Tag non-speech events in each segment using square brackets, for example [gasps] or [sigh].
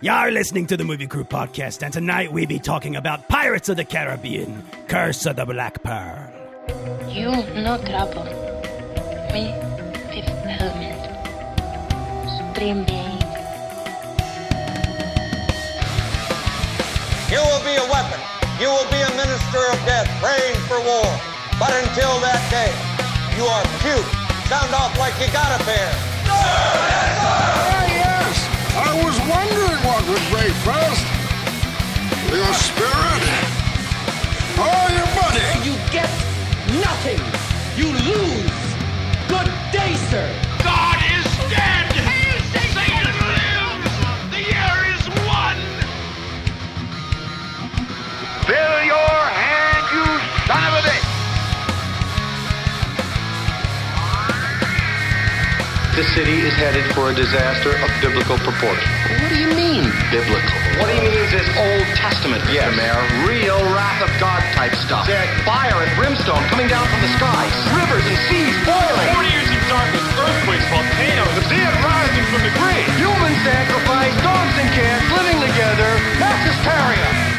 You're listening to the Movie Crew podcast, and tonight we be talking about Pirates of the Caribbean: Curse of the Black Pearl. You no trouble. Me, Fifth Element. Supreme Being. You will be a weapon. You will be a minister of death, praying for war. But until that day, you are cute. Sound off like you got a bear. Ah, yes. Would break first. Your spirit or your body? You get nothing. You lose. Good day, sir. God is dead! Satan lives! The year is one! Fill your hand, you son of a bitch! The city is headed for a disaster of biblical proportion. What do you mean, biblical? What he means is Old Testament, yes. Mr. Mayor. Real wrath of God type stuff. Fire and brimstone coming down from the skies. Rivers and seas boiling. 40 years of darkness, earthquakes, volcanoes, The dead rising from the grave. Human sacrifice, dogs and cats living together. Mass hysteria.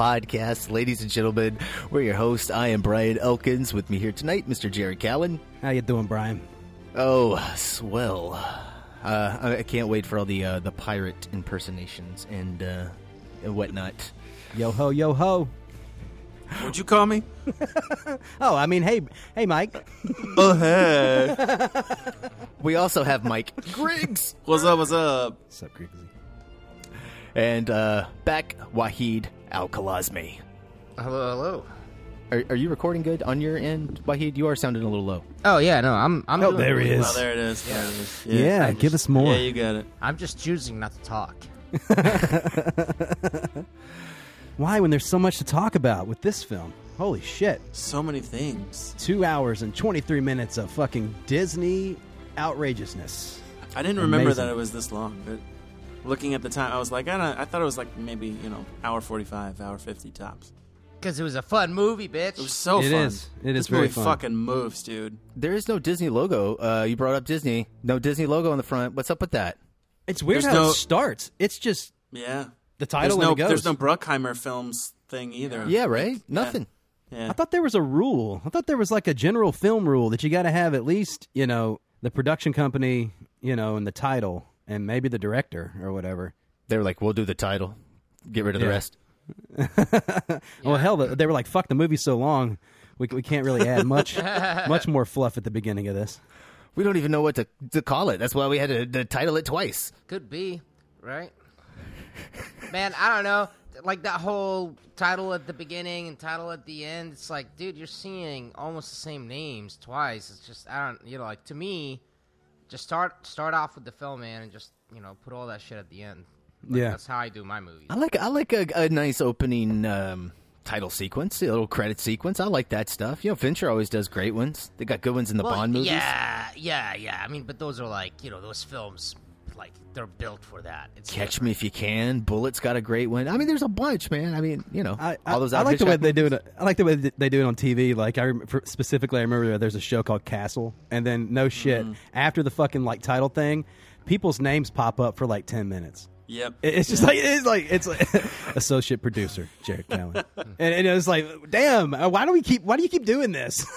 Podcast, ladies and gentlemen. We're your host. I am Brian Elkins. With me here tonight, Mr. Jerry Callen. How you doing, Brian? Oh, swell. Uh, I I can't wait for all the uh, the pirate impersonations and uh, and whatnot. Yo ho, yo ho. What'd you call me? [laughs] Oh, I mean, hey, hey, Mike. Oh, hey. [laughs] We also have Mike Griggs What's up? What's up? What's up, Grigsby? and uh, back Wahid Al Khalazmi. Hello, hello. Are, are you recording good on your end, Wahid? You are sounding a little low. Oh yeah, no, I'm. I'm. Oh, doing there he really is. Oh, there it is. There it is. Yeah, I give us more. Yeah, you got it. I'm just choosing not to talk. [laughs] Why, when there's so much to talk about with this film? Holy shit. So many things. Two hours and 23 minutes of fucking Disney outrageousness. I didn't remember Amazing. that it was this long, but looking at the time, I was like, I, don't, I thought it was like maybe you know hour forty-five, hour fifty tops. Because it was a fun movie, bitch. It was so It fun. is. It is this very movie fun. fucking moves, dude. There is no Disney logo. Uh, you brought up Disney. No Disney logo on the front. What's up with that? It's weird There's how no- it starts. It's just Yeah. the title There's no, and it goes. there's no Bruckheimer films thing either. Yeah, right. Nothing. Yeah. I thought there was a rule. I thought there was like a general film rule that you got to have at least, you know, the production company, you know, and the title, and maybe the director or whatever. They were like, "We'll do the title. Get rid of the Yeah. rest." [laughs] Well, hell, they were like, "Fuck, the movie's so long, we we can't really add much [laughs] much more fluff at the beginning of this." We don't even know what to, to call it. That's why we had to, to title it twice. Could be, right? Man, I don't know. Like that whole title at the beginning and title at the end. It's like, dude, you're seeing almost the same names twice. It's just, I don't, you know, like to me, just start start off with the film, man, and just you know put all that shit at the end. Like, Yeah. that's how I do my movies. I like I like a, a nice opening um, title sequence, a little credit sequence. I like that stuff. You know, Fincher always does great ones. They got good ones in the Well, Bond movies. Yeah, yeah, yeah. I mean, but those are like, you know, those films, like they're built for that. It's Catch Me If You Can. Bullitt's got a great one. I mean, there's a bunch, man. I mean, you know, I, I, all those. I like the way they do it. I like the way they do it on TV. Like I specifically, I remember there's a show called Castle, and then no shit Mm. after the fucking like title thing, people's names pop up for like ten minutes. Yep. It's just like it's like it's like [laughs] associate producer Jared Cowan, [laughs] and, and it was like, damn, uh, why do we keep? Why do you keep doing this? [laughs]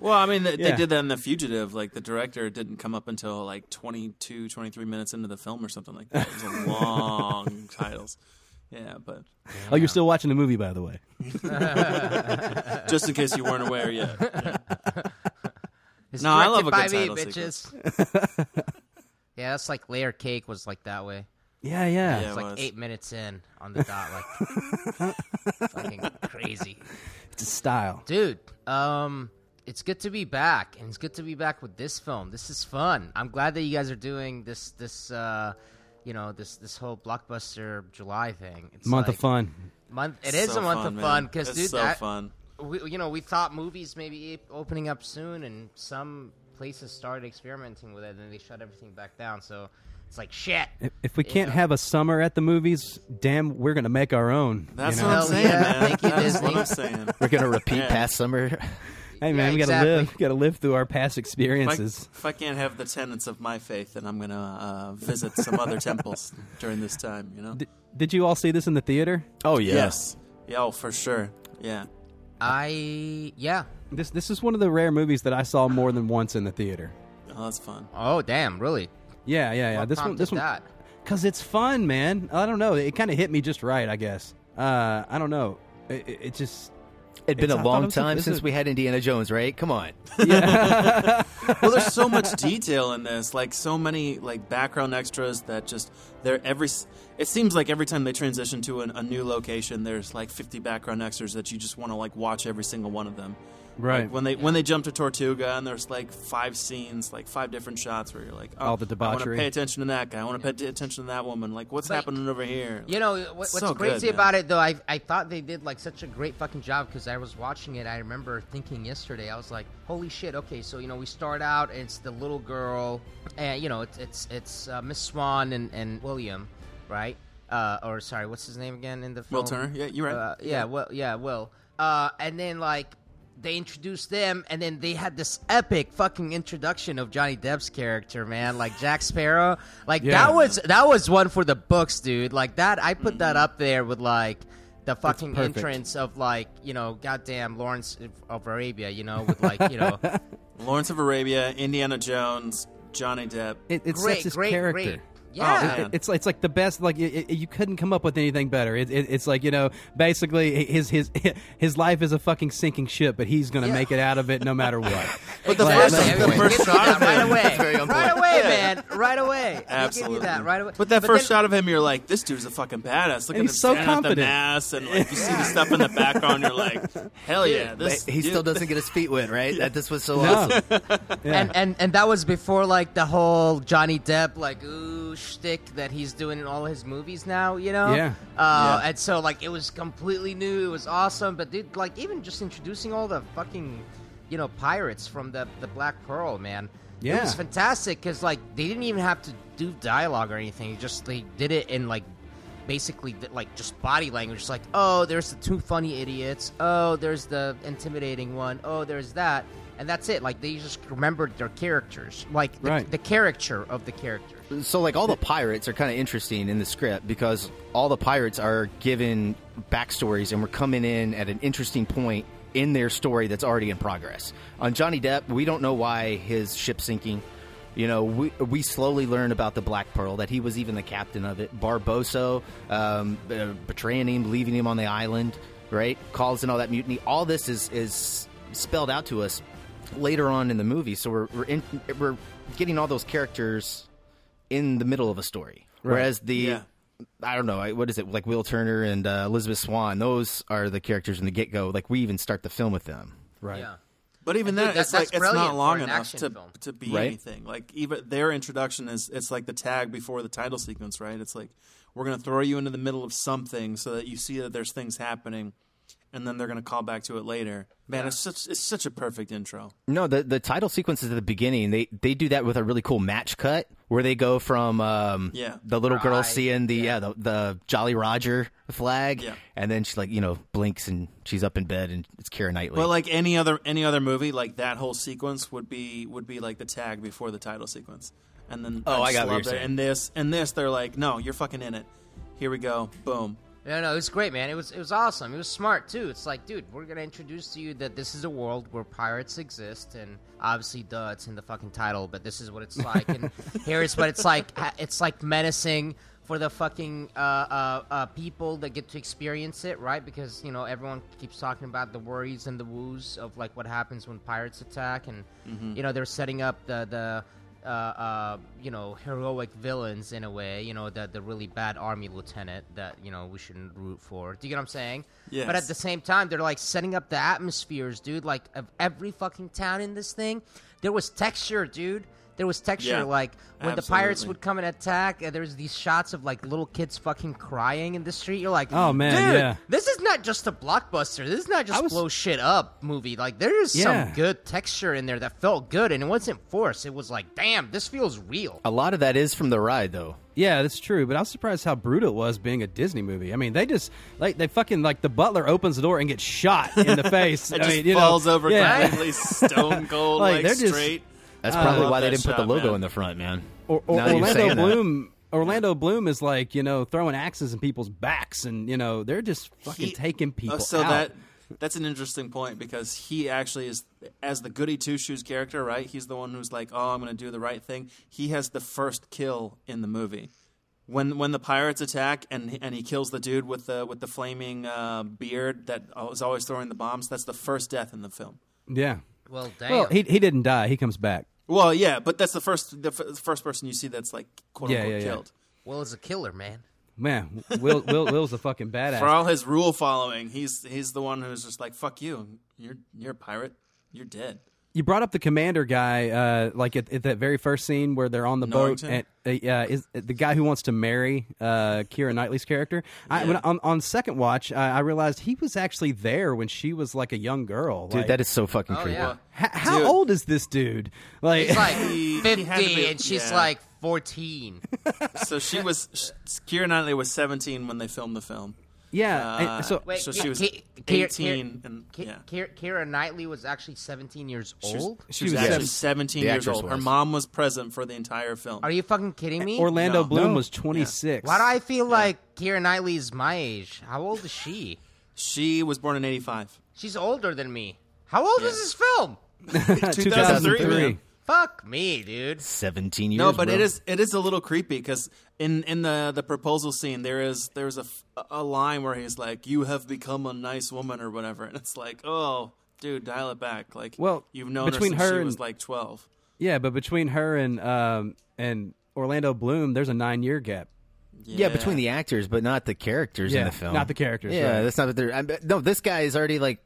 Well, I mean, they, they did that in The Fugitive. Like, the director didn't come up until like 22, 23 minutes into the film or something like that. It was a long titles. Yeah, but oh, you're still watching the movie, by the way. just in case you weren't aware yet. Yeah. No, I love a good by me, title bitches. yeah, that's like Layer Cake was like that way. Yeah, yeah. Yeah. It's it like was. eight minutes in on the dot, like [laughs] fucking crazy, It's a style. dude. Um, it's good to be back, and it's good to be back with this film. This is fun. I'm glad that you guys are doing this. This, uh, you know this this whole blockbuster July thing. It's Month like, of fun. Month. It's so a month fun, of man. fun because dude, so that, fun. We, you know, we thought movies maybe opening up soon, and some places started experimenting with it, and then they shut everything back down. So it's like shit. If, if we can't know? have a summer at the movies, damn, we're gonna make our own. you That's know? what I'm saying, yeah. man. Thank you, That's Disney. what I'm saying. [laughs] We're gonna repeat Yeah. past summer. [laughs] Hey man, Yeah, we gotta exactly. live. We gotta live through our past If I, experiences. if I can't have the tenets of my faith, then I'm gonna uh, visit some other temples during this time. You know. Did, did you all see this in the theater? Oh yeah. Yes. Yeah. Oh, for sure. Yeah. I yeah. This this is one of the rare movies that I saw more than once in the theater. Oh, that's fun. Oh damn, really? Yeah, yeah, yeah. What this one, this one, that? because it's fun, man. I don't know. It kind of hit me just right, I guess. Uh, I don't know. It, it, it just It'd been It's- a I long time since is- we had Indiana Jones, right? Come on. Yeah. [laughs] well, there's so much detail in this. Like so many like background extras that just they're every. It seems like every time they transition to an, a new location, there's like 50 background extras that you just want to like watch every single one of them. Right. Like, when they when they jump to Tortuga and there's like five scenes, like five different shots where you're like, oh, All the I want to debauchery. pay attention to that guy. I want to pay attention to that woman. Like, what's But- happening over here? You know what, what's So crazy man. about it though? I I thought they did like such a great fucking job because I was watching it. I remember thinking yesterday, I was like, "Holy shit!" Okay, so you know we start out, it's the little girl, and you know it's it's it's uh, Miss Swann and and William, right? Uh, or sorry, what's his name again in the film? Will Turner? Yeah, you're right. Uh, yeah, Yeah. well, yeah, Will. Uh, and then like they introduced them, and then they had this epic fucking introduction of Johnny Depp's character, man, like Jack Sparrow. Like Yeah. that was that was one for the books, dude. Like that, I put that mm-hmm. up there with like the fucking entrance of like you know, goddamn Lawrence of Arabia, you know, with like you know, [laughs] Lawrence of Arabia, Indiana Jones, Johnny Depp. it, it great, sets his great, character. great. Yeah, oh, man. It- it's it's like the best. Like it, it- you couldn't come up with anything better. It, it, it's like you know, basically his his [laughs] his life is a fucking sinking ship, but he's gonna Yeah. make it out of it no matter what. [laughs] But the Like, first, like- the first shot that of right away, very right away, Yeah. man, right away. Absolutely. give you that right away. But that But first then- shot of him, you're like, this dude's a fucking badass. Look at he's him so standing at the confident. mass, and like you see the [laughs] stuff in the background. You're like, hell yeah, this. he dude- still doesn't get his feet wet, right? That this was so No. awesome. Yeah. And, and and that was before like the whole Johnny Depp like ooh shtick that he's doing in all his movies now, you know? Yeah. Uh, Yeah. And so like it was completely new. It was awesome. But dude, like even just introducing all the fucking, you know, pirates from the the Black Pearl, man. It Yeah. was fantastic because like they didn't even have to do dialogue or anything. It just they did it in like basically like just body language. It's like oh, there's the two funny idiots. Oh, there's the intimidating one. Oh, there's that. And that's it. Like they just remembered their characters, like the, Right. the caricature of the characters. So, like, all the pirates are kind of interesting in the script because all the pirates are given backstories and we're coming in at an interesting point in their story that's already in progress. On Johnny Depp, we don't know why his ship's sinking. You know, we, we slowly learn about the Black Pearl, that he was even the captain of it. Barbossa um, uh, betraying him, leaving him on the island, right? Calls Causing all that mutiny. All this is, is spelled out to us later on in the movie. So we're, we're, in, we're getting all those characters in the middle of a story. Whereas the Yeah. I don't know, what is it like Will Turner and uh, Elizabeth Swann? Those are the characters in the get go. Like we even start the film with them. right. Yeah. But even Dude, then, that- it's like it's not long enough to film. to be Right. anything. Like even their introduction is it's like the tag before the title sequence, right? It's like we're gonna throw you into the middle of something so that you see that there's things happening, and then they're gonna call back to it later. Man, it's such it's such a perfect intro. No, the the title sequences at the beginning they they do that with a really cool match cut where they go from um, Yeah. the little girl Right, seeing the yeah, the, the Jolly Roger flag, Yeah. and then she like you know blinks and she's up in bed and it's Keira Knightley. But like any other any other movie, like that whole sequence would be would be like the tag before the title sequence, and then Oh, I just got what you're it. saying. And this and this, they're like, no, you're fucking in it. Here we go, boom. No, no, it was great, man. It was it was awesome. It was smart too. It's like, dude, we're gonna introduce to you that this is a world where pirates exist, and obviously, duh, it's in the fucking title. But this is what it's like, and [laughs] here's what it's like. It's like menacing for the fucking uh, uh, uh, people that get to experience it, right? Because you know everyone keeps talking about the worries and the woos of like what happens when pirates attack, and you know they're setting up the the uh, uh, you know, heroic villains in a way. You know, the the really bad army lieutenant that you know we shouldn't root for. Do you get what I'm saying? Yes. But at the same time, they're like setting up the atmospheres, dude. Like of every fucking town in this thing, there was texture, dude. There was texture. Yeah, like when the pirates would come and attack, and there was these shots of like little kids fucking crying in the street. You're like, Oh, man, dude, yeah. this is not just a blockbuster. This is not just I was- blow shit up movie. Like there is Yeah. some good texture in there that felt good, and it wasn't forced. It was like, damn, this feels real. A lot of that is from the ride, though. Yeah, that's true. But I was surprised how brutal it was being a Disney movie. I mean, they just like they fucking like the butler opens the door and gets shot in the [laughs] face. It I just mean, you know, falls over yeah. completely [laughs] stone cold, Like, like, they're just- straight. That's probably why they that didn't put the logo man. in the front, man. Or, or Now you're Orlando saying that. Bloom. Orlando Bloom is like you know throwing axes in people's backs, and you know they're just fucking He- taking people Oh, so out. that that's an interesting point because he actually is as the goody two shoes character, right? He's the one who's like, "Oh, I'm going to do the right thing." He has the first kill in the movie. When when the pirates attack and and he kills the dude with the with the flaming uh, beard that was always throwing the bombs. That's the first death in the film. yeah. Well, damn. Well, he he didn't die. He comes back. Well, yeah, but that's the first the, f- the first person you see that's like quote Yeah, unquote yeah, yeah. killed. Will is a killer, man. Man, Will Will Will's a fucking badass. For all his rule following, he's he's the one who's just like, "Fuck you, you're you're a pirate, you're dead." You brought up the commander guy, uh, like at, at that very first scene where they're on the boat, and uh, uh, is the guy who wants to marry uh, Keira Knightley's character. I, when, on, on second watch, I, I realized he was actually there when she was like a young girl. Dude, like, that is so fucking Oh, creepy. yeah. h- how Dude. old is this dude? Like, He's like [laughs] He- he had 50 be- and she's yeah. like 14. [laughs] So she was sh- Keira Knightley was 17 when they filmed the film. Yeah. Uh, and so Wait, so Ki- she was Ki- Ki- 18 and Ki- yeah. Ki- Keira Knightley was actually 17 years She was, old? she was was actually seven- 17 The years actress old. Her mom was present for the entire film. Are you fucking kidding me? Orlando No. Bloom No. was twenty six. Why do I feel like Keira Knightley is my age? How old is she? She was born in 85. She's older than me. How old is this film? [laughs] [laughs] 2003, man. Fuck me, dude. 17 years. Old. No, but bro. it is it is a little creepy because in in the the proposal scene there is there's a f- a line where he's like, "You have become a nice woman" or whatever, and it's like, oh, dude, dial it back. Like, Well, you've known between her since her she was and- like 12. Yeah, but between her and um, and Orlando Bloom, there's a nine year gap. Yeah, between the actors, but not the characters Yeah, in the film. not the characters, Yeah, right. that's not what they're. I, no, this guy is already like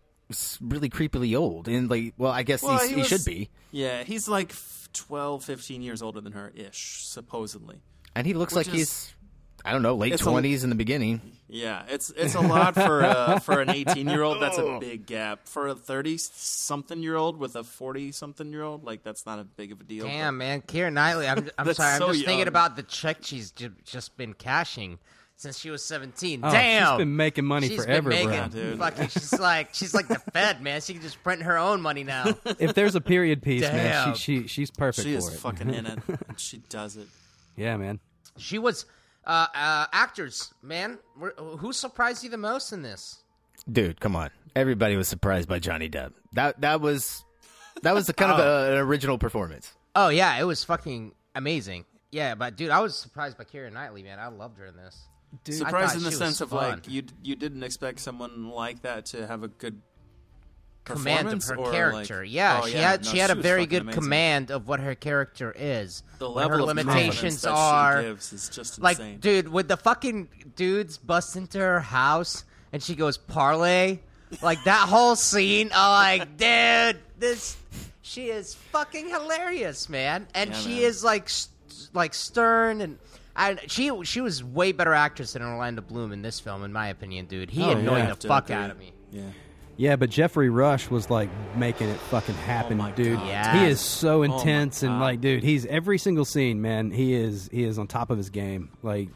really creepily old, and like, well, I guess Well, he's, he he, was- should be. Yeah, he's like f- 12, 15 years older than her ish, supposedly. And he looks Which like is- he's, I don't know, late twenties in the beginning. Yeah, it's it's a lot for uh, [laughs] for an 18 year old. That's Oh. a big gap. For a 30 something year old with a 40 something year old, like that's not a big of a deal. Damn, man. Keira Knightley, I'm, I'm [laughs] sorry. so I'm just thinking about the check she's ju- just been cashing since she was 17. Oh, Damn. she's been making money She's forever, been bro. dude. fucking, she's like she's like the [laughs] Fed, man. She can just print her own money now. If there's a period piece, man, she, she she's perfect She for is it. fucking in it. she does it. Yeah, man. She was uh, uh, actors, man. Who surprised you the most in this? Dude, come on! Everybody was surprised by Johnny Depp. That that was that was a kind of [laughs] a, an original performance. Oh yeah, it was fucking amazing. Yeah, but dude, I was surprised by Keira Knightley, man. I loved her in this. Dude, Surprised in the sense of like you you didn't expect someone like that to have a good command of her or, like- character. yeah, Oh, she yeah, had no, she had a very good amazing. command of what her character is. The level her of limitations are. she gives is just like, insane. dude, when the fucking dudes bust into her house and she goes parley, like that whole scene, I'm like, [laughs] dude, this she is fucking hilarious, man, and Yeah, she man. is like st- like stern and. And she she was way better actress than Orlando Bloom in this film, in my opinion, dude. He Oh, annoyed yeah. the fuck agree. out of me. Yeah. Yeah, but Geoffrey Rush was like making it fucking oh happen, my dude. Yes. He is so oh my intense and like, dude, he's every single scene, man. He is he is on top of his game. Like,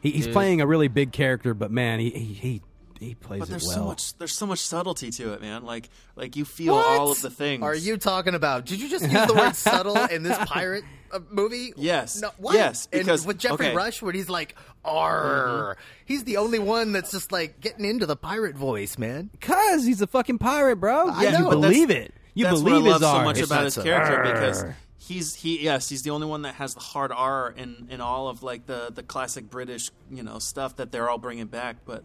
he, he's Dude. playing a really big character, but man, he he he, he plays But it there's well. so much there's so much subtlety to it, man. Like like you feel all of the things. Are you talking about? Did you just use the word subtle in this pirate uh, movie? Yes. No, what? Yes, And because- with Geoffrey okay. Rush, when he's like, "Arr," he's the only one that's just like getting into the pirate voice, man. Cause he's a fucking pirate, bro. I you know, but believe it. You That's believe what I his love so R. much It's about not his so- character because Arr. he's he yes he's the only one that has the hard R in in all of like the the classic British you know stuff that they're all bringing back. But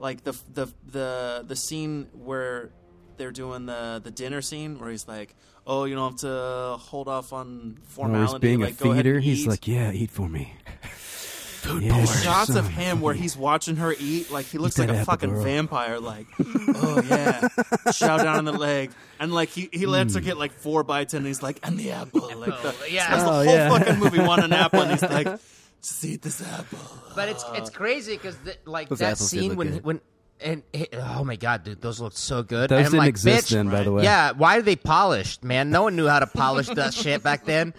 like the the the the scene where they're doing the the dinner scene where he's like, oh you don't have to hold off on Oh, formality. he's being like, a feeder. He's like, yeah, eat for me. [laughs] Food Yeah, shots of him where he's watching her eat, like he looks like a fucking girl. vampire. Like, oh yeah, [laughs] shout down on the leg, and like he, he lets Hmm. her get like four bites, and he's like, and the apple, like the, yeah. that's the Oh, whole yeah. fucking movie. Want an apple, and he's like, just eat this apple. But it's it's crazy because like Those that apples did scene look when good. when and it- oh my god, dude, those looked so good. Those and I'm didn't like, exist bitch, then, by the way. Yeah, why are they polished, man? No one knew how to polish that [laughs] shit back then.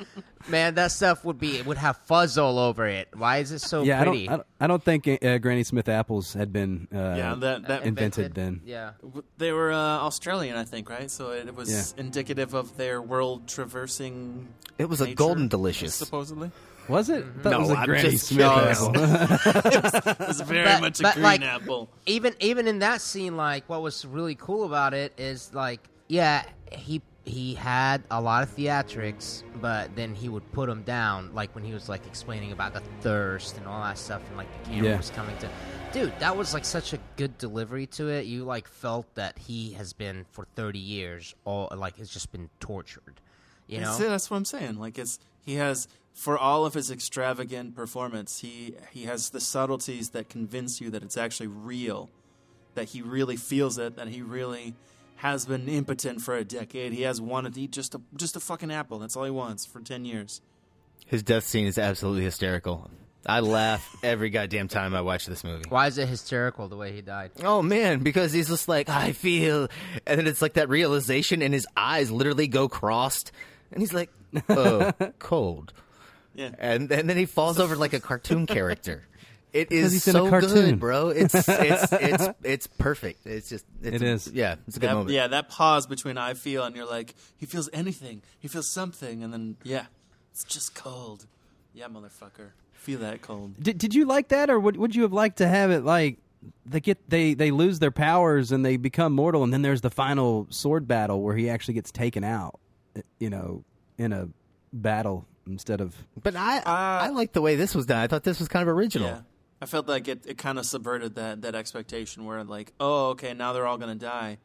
Man, that stuff would be it would have fuzz all over it. Why is it so yeah, I pretty? don't, I don't. I don't think uh, Granny Smith apples had been uh, Yeah, that that invented then. Yeah. They were uh, Australian, I think, right? So it was Yeah. indicative of their world traversing. It was a golden delicious. supposedly. Was it? Mm-hmm. I thought it No, was a I'm Granny just Smith kidding. apple. [laughs] It was very But- much a green like, apple. even even in that scene, like what was really cool about it is like, yeah, he he had a lot of theatrics, but then he would put them down, like when he was like explaining about the thirst and all that stuff, and like the camera Yeah. was coming to. Dude, that was like such a good delivery to it. You like felt that he has been for thirty years, all like has just been tortured. You know, That's, that's what I'm saying. Like it's he has for all of his extravagant performance, he he has the subtleties that convince you that it's actually real, that he really feels it, that he really has been impotent for a decade. He has wanted to eat just a just a fucking apple. That's all he wants for ten years. His death scene is absolutely hysterical. I laugh every goddamn time I watch this movie. why is it hysterical the way he died? Oh man, because he's just like I feel, and then it's like that realization, and his eyes literally go crossed, and he's like, [laughs] "Oh, cold," Yeah. and and then he falls [laughs] over like a cartoon character. It Because is he's in a so cartoon. good, bro. It's it's [laughs] it's it's perfect. It's just it's, It is. Yeah, it's a good That- moment. yeah, that pause between I feel and you're like, he feels anything. He feels something, and then yeah, it's just cold. Yeah, motherfucker, feel that cold. Did Did you like that, or would Would you have liked to have it like they get they they lose their powers and they become mortal, and then there's the final sword battle where he actually gets taken out, uh, you know, in a battle instead of But I I like the way this was done. I thought this was kind of original. Yeah. I felt like it, it kind of subverted that, that expectation where, like, oh, okay, now they're all going to die.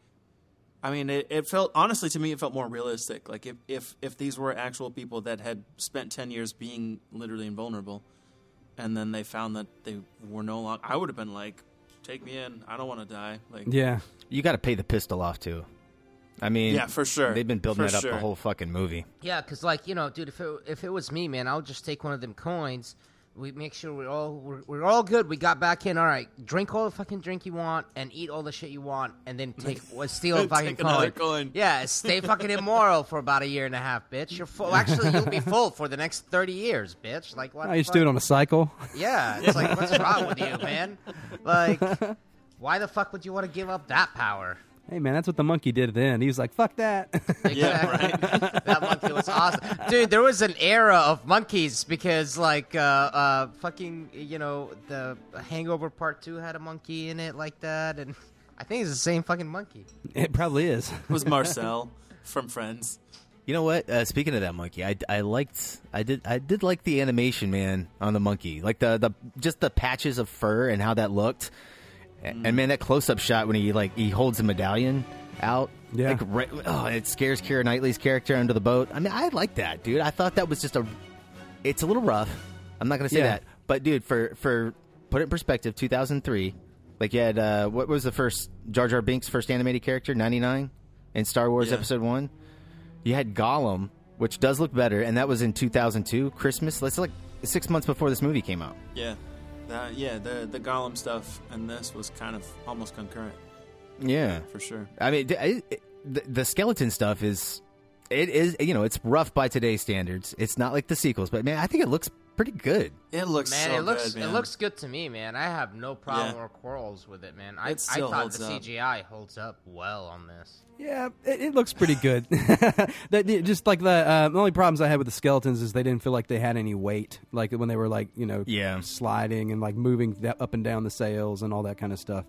I mean, it, it felt, honestly, to me, it felt more realistic. Like, if, if, if these were actual people that had spent 10 years being literally invulnerable, and then they found that they were no longer, I would have been like, take me in. I don't want to die. Like, yeah. You got to pay the pistol off too. I mean, Yeah, for sure. They've been building For that up sure. the whole fucking movie. Yeah, because like you know, dude, if it if it was me, man, I would just take one of them coins. We make sure we're all we're, we're all good. We got back in. All right, drink all the fucking drink you want and eat all the shit you want, and then [laughs] take well, steal a fucking another coin. coin. Yeah, [laughs] stay fucking immoral for about a year and a half, bitch. You're full. Actually, you'll be full for the next thirty years, bitch. Like what? The you just do it on a cycle. Yeah, it's like what's wrong with you, [laughs] man? Like, why the fuck would you want to give up that power? Hey man, that's what the monkey did then. He was like, "Fuck that." [laughs] Yeah, right. [laughs] that monkey was awesome, dude. There was an era of monkeys because, like, uh, uh, fucking, you know, the Hangover Part Two had a monkey in it like that, and I think it's the same fucking monkey. it probably is. it was Marcel from Friends. You know what? Uh, speaking of that monkey, I, I liked I did I did like the animation man on the monkey, like the the just the patches of fur and how that looked, A- and man, that close up shot when he like he holds the medallion out, Yeah. like right, oh, it scares Keira Knightley's character under the boat. I mean, I like that, dude. I thought that was just a, it's a little rough. I'm not gonna say Yeah. that, but dude, for for put it in perspective, 2003, like you had uh, what was the first Jar Jar Binks first animated character, 99 in Star Wars Yeah. Episode One. You had Gollum, which does look better, and that was in 2002, Christmas. That's like six months before this movie came out. Yeah. That, yeah, the, the Gollum stuff and this was kind of almost concurrent, Yeah, for sure. I mean, it- it- the, the skeleton stuff is, it is, you know, it's rough by today's standards. It's not like the sequels, but man, I think it looks pretty good. It looks Man, so it looks good, man. it looks good to me, man. I have no problem Yeah. or quarrels with it, man. I, It I thought holds the up. CGI holds up well on this. Yeah, it, it looks pretty good. [laughs] that, just like the, uh, the only problems I had with the skeletons is they didn't feel like they had any weight, like when they were like you know Yeah. sliding and like moving up and down the sails and all that kind of stuff.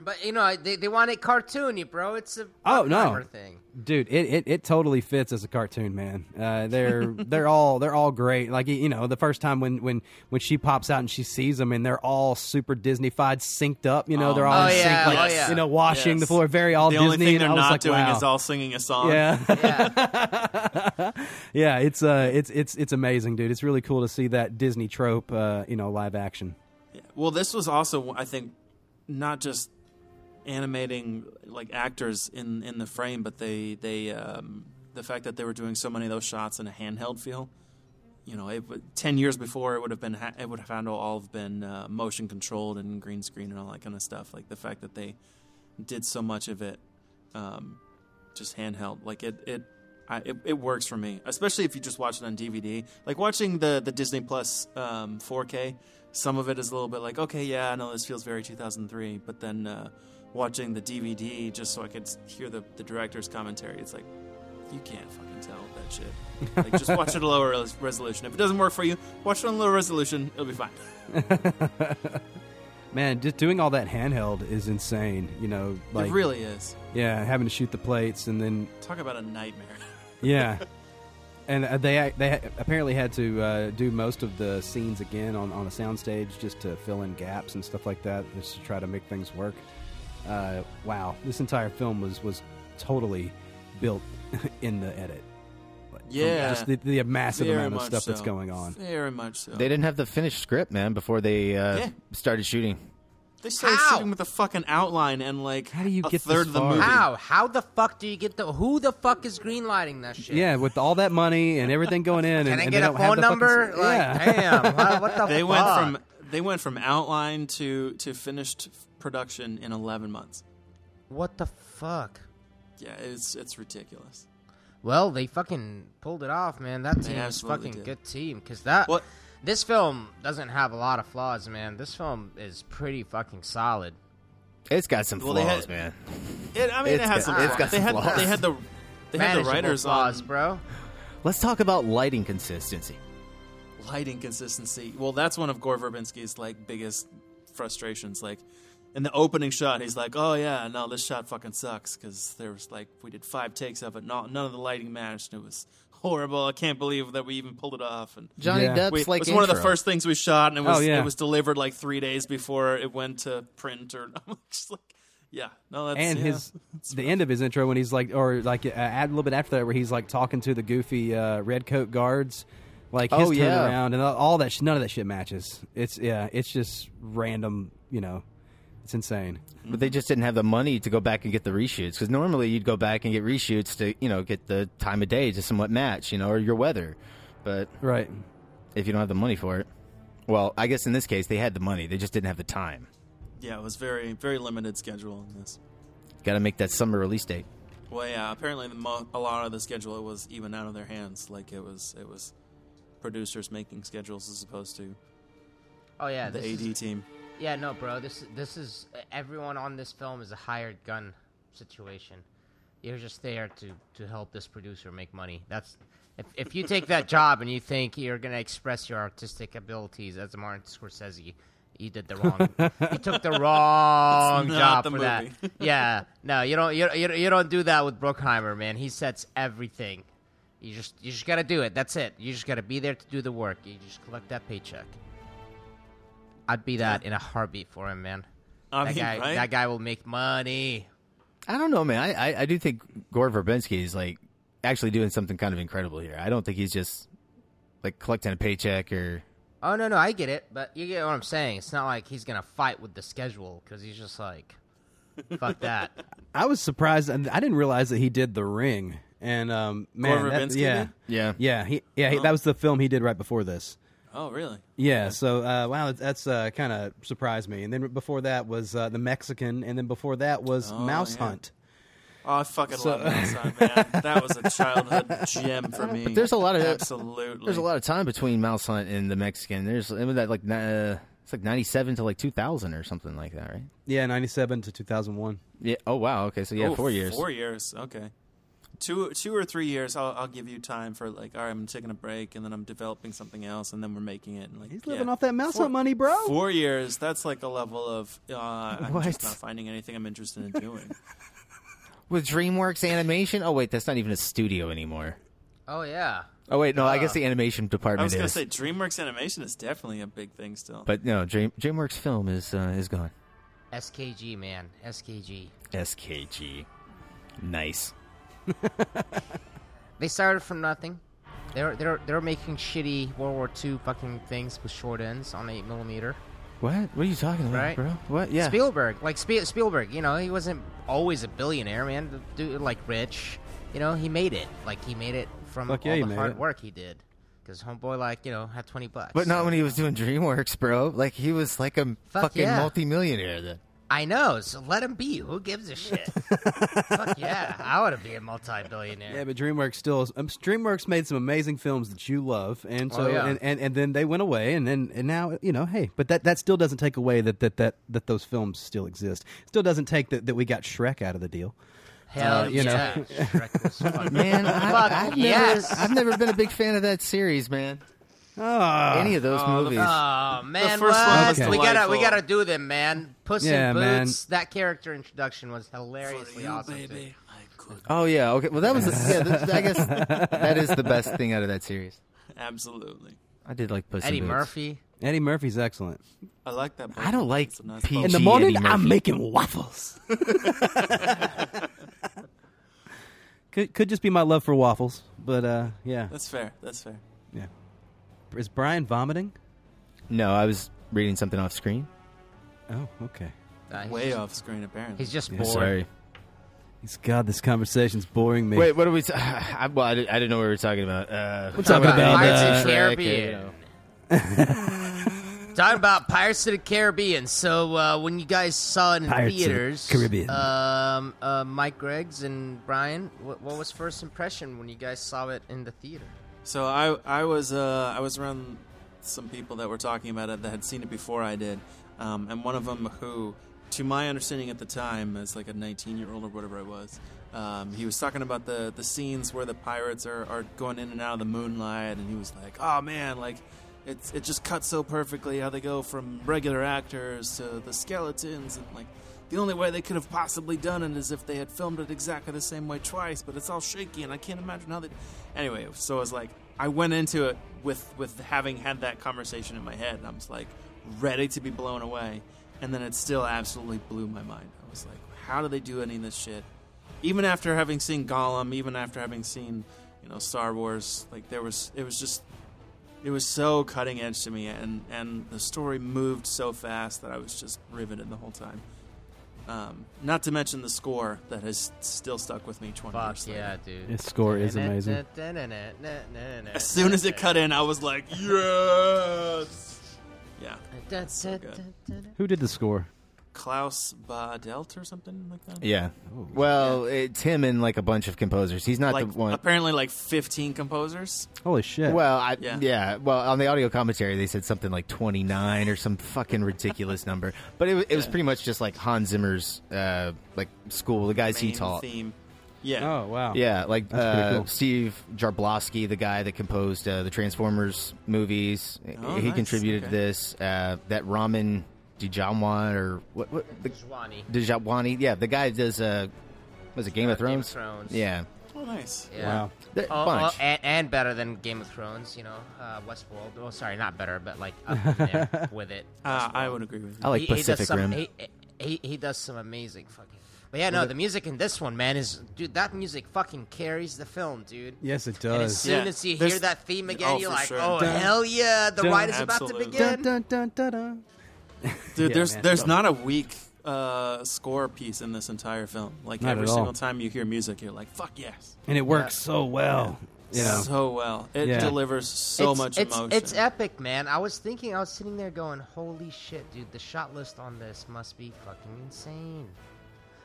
But you know, they they want it cartoony, bro. It's a Oh no, thing. dude! It, it it totally fits as a cartoon, man. Uh, they're [laughs] they're all they're all great. Like you know, the first time when when when she pops out and she sees them, and they're all super Disneyfied, synced up. You know, Oh, they're all Oh, in sync, yeah, like oh, yeah. you know, washing the floor, very all the Disney. only thing they're not like, doing wow. is all singing a song. Yeah, [laughs] Yeah. [laughs] yeah. It's uh, it's it's it's amazing, dude. It's really cool to see that Disney trope, uh, you know, live action. Well, this was also, I think, not just animating like actors in in the frame, but they they um, the fact that they were doing so many of those shots in a handheld feel. You know, it, ten years before it would have been ha- it would have all have been uh, motion controlled and green screen and all that kind of stuff. Like the fact that they did so much of it um, just handheld, like it it. I, it, it works for me, especially if you just watch it on DVD. Like watching the the Disney Plus um, 4K, some of it is a little bit like, okay, yeah, I know this feels very 2003, but then uh, watching the DVD just so I could hear the, the director's commentary, it's like, you can't fucking tell that shit. Like, just watch it at a lower res- resolution. If it doesn't work for you, watch it on low resolution. It'll be fine. [laughs] Man, just doing all that handheld is insane. You know, like it really is. yeah, having to shoot the plates and then Talk about a nightmare. [laughs] Yeah, and uh, they they apparently had to uh, do most of the scenes again on on a soundstage just to fill in gaps and stuff like that, just to try to make things work. Uh, wow, this entire film was was totally built [laughs] in the edit. Like, Yeah. just the, the massive Very amount of much stuff that's going on. Very much so. They didn't have the finished script, man, before they uh, Yeah. started shooting. They started How? shooting with a fucking outline and like How do you a get this third of the movie. How? How the fuck do you get the? Who the fuck is greenlighting that shit? Yeah, with all that money and everything going in, [laughs] Can and, I get they a phone the fucking number? Like, yeah. damn, what, what the [laughs] They fuck? went from they went from outline to to finished production in 11 months. What the fuck? Yeah, it's it's ridiculous. Well, they fucking pulled it off, man. That They team is fucking did. good team. Cause that What- this film doesn't have a lot of flaws, man. This film is pretty fucking solid. It's got some Well, flaws, had- man. It, I mean, It's it has got- some. it's got they some had flaws. they had the they had the Manageable writers flaws, on bro. Let's talk about lighting consistency. lighting consistency. Well, that's one of Gore Verbinski's like biggest frustrations. Like in the opening shot, he's like, "Oh yeah, no, this shot fucking sucks because there was like we did five takes of it, not none of the lighting matched, and it was horrible. I can't believe that we even pulled it off." And Johnny Yeah. Depp's we, like it was one of the first things we shot, and it was Oh, yeah. it was delivered like three days before it went to print. Or [laughs] I'm just like, yeah, no, that's and yeah, his it's [laughs] the rough. end of his intro when he's like, or like uh, add a little bit after that where he's like talking to the goofy uh, red coat guards, like his Oh, turn yeah. around and all- all that. sh- None of that shit matches. It's yeah, it's just random. You know, it's insane. But they just didn't have the money to go back and get the reshoots because normally you'd go back and get reshoots to you know get the time of day to somewhat match you know or your weather. But Right. if you don't have the money for it, well, I guess in this case they had the money, they just didn't have the time. yeah, it was very very limited schedule in this. Got to make that summer release date. Well, yeah. Apparently, the mo- a lot of the schedule was even out of their hands. Like it was, it was producers making schedules as opposed to Oh yeah, the AD is- team. Yeah, no, bro. This this is everyone on this film is a hired gun situation. You're just there to to help this producer make money. That's if if you take that job and you think you're gonna express your artistic abilities as Martin Scorsese, you did the wrong. you [laughs] took the wrong job the for that. [laughs] yeah, no, you don't. You, you you don't do that with Bruckheimer, man. He sets everything. You just you just gotta do it. That's it. You just gotta be there to do the work. You just collect that paycheck. I'd be that in a heartbeat for him, man. I that mean, guy, right? that guy will make money. I don't know, man. I, I, I do think Gore Verbinski is like actually doing something kind of incredible here. I don't think he's just like collecting a paycheck or Oh no, no, I get it, but you get what I'm saying. It's not like he's gonna fight with the schedule because he's just like, fuck [laughs] that. I was surprised, and I didn't realize that he did The Ring. And um, man, Gore that- yeah, did? yeah. yeah, he, yeah, he, that was the film he did right before this. Oh, really? Yeah, so uh, wow, that's uh, kind of surprised me. And then before that was uh, the Mexican, and then before that was Oh, Mouse yeah. Hunt. Oh, I fucking So- love Mouse Hunt, man. That was a childhood gem for me. But there's a lot of absolutely. There's a lot of time between Mouse Hunt and the Mexican. There's it was that like uh, it's like 97 to like 2000 or something like that, right? Yeah, ninety seven to two thousand one. Yeah. Oh wow. Okay. So yeah, four years. Four years. Okay. Two two or three years. I'll, I'll give you time for like, all right, I'm taking a break, and then I'm developing something else, and then we're making it. And like, He's yeah. living off that mouse Four- hunt money, bro. Four years. That's like a level of uh, I'm What? just not finding anything I'm interested in doing. [laughs] With DreamWorks Animation? Oh wait, that's not even a studio anymore. Oh yeah. Oh wait, no, I guess Uh, the animation department. I department was gonna is. say DreamWorks Animation is definitely a big thing still. but no, Dream, DreamWorks Film is uh, is gone. SKG man, SKG. SKG, nice. [laughs] They started from nothing. They're they're they're making shitty World War II fucking things with short ends on eight millimeter. What? What are you talking about, Right. bro? What? Yeah. Spielberg, like Spielberg, you know, he wasn't always a billionaire, man. The dude, like rich, you know, he made it. Like he made it from Fuck all he the hard it. work he did. Because homeboy, like you know, had twenty bucks. But not when he was doing DreamWorks, bro. Like he was like a Fuck fucking yeah. multimillionaire then. I know, so let him be. Who gives a shit? [laughs] Fuck yeah, I want to be a multi-billionaire. Yeah, but DreamWorks still um, DreamWorks made some amazing films that you love, and so Oh, yeah. and, and, and then they went away, and then and now you know, hey, but that, that still doesn't take away that that, that that those films still exist. Still doesn't take that that we got Shrek out of the deal. Hell Uh, you know. yeah, [laughs] Shrek [laughs] Man, I, Fuck I've yes. never, I've never been a big fan of that series, man. Ah, Any of those Oh, the- movies. Oh man, first what? one was we gotta we gotta do them, man. Puss Yeah, in man. Boots. That character introduction was hilariously awesome. too. oh yeah, okay. Well, that was yeah. th- I guess [laughs] that is the best thing out of that series. Absolutely. I did like Puss in Eddie Boots. Murphy. Eddie Murphy's excellent. I like that. I don't like It's a nice PG In the Eddie morning, Murphy. I'm making waffles. [laughs] could could just be my love for waffles, but uh, yeah, That's fair. That's fair. yeah. Is Brian vomiting? No, I was reading something off screen. Oh, okay. Uh, he's Way just- off screen, apparently. He's just Yeah, bored. Sorry. He's God. This conversation's boring me. Wait, what are we? T- [sighs] I, well, I, did, I didn't know what we were talking about. Uh, We're talking about, Pirates uh, of the Shrek, Caribbean. you [laughs] know. Talking about Pirates of the Caribbean. So uh, when you guys saw it in Pirates of the theaters, Caribbean. um, uh, Mike Griggs and Brian, what, what was first impression when you guys saw it in the theater? So I I was uh, I was around some people that were talking about it that had seen it before I did, um, and one of them who, to my understanding at the time, as like a 19 year old or whatever I was, um, he was talking about the the scenes where the pirates are, are going in and out of the moonlight, and he was like, "Oh man, like." It's, it just cuts so perfectly how they go from regular actors to the skeletons and like the only way they could have possibly done it is if they had filmed it exactly the same way twice, but it's all shaky, and I can't imagine how they. Anyway, so I was like, I went into it with with having had that conversation in my head, and I was like, ready to be blown away, and then it still absolutely blew my mind. I was like, how do they do any of this shit? Even after having seen Gollum, even after having seen, you know, Star Wars, like there was, it was just it was so cutting edge to me and and the story moved so fast that I was just riveted the whole time. Um, not to mention the score that has still stuck with me 20 Fuck years later. yeah, dude. His score is amazing. As soon as it cut in, I was like, yes! Yeah. Who did the score? Klaus Badelt or something like that? Yeah. Well, it's him and like a bunch of composers. He's not Like, the one. apparently like 15 composers. Holy shit! Well, I, Yeah. yeah. Well, on the audio commentary, they said something like 29 or some fucking ridiculous number. But it, wa- it was pretty much just like Hans Zimmer's uh, like school, the guys he main taught. theme. Yeah. Oh wow. Yeah, like uh, cool. Steve Jablonsky, the guy that composed uh, the Transformers movies. Oh, he nice. contributed Okay. to this. Uh, that Ramin Djawadi or what? what the, Djawadi. Djawadi. Yeah, the guy does. Uh, was it Game Uh, of Game of Thrones? Thrones. Yeah. Oh, nice. Yeah. Wow. The- Oh, bunch. oh, and, and better than Game of Thrones, you know, uh, Westworld. Oh, sorry, not better, but like up there [laughs] with it. Uh, I would agree with you. I like he, he Pacific does some, Rim. He, he, he does some amazing fucking. But yeah, no, the music in this one, man, is dude. That music fucking carries the film, dude. Yes, it does. And as soon Yeah. as you There's- hear that theme again, Oh, you're like, sure. oh Dun, hell yeah, the dun. ride is about to begin. Dun, dun, dun, dun, dun. Dude, Yeah, there's man. there's not a weak uh, score piece in this entire film. Like Not every single time you hear music, you're like, "Fuck yes!" And it works so well. You know. so well. It Yeah. delivers so it's, much it's, emotion. It's epic, man. I was thinking, I was sitting there going, holy shit, dude, the shot list on this must be fucking insane.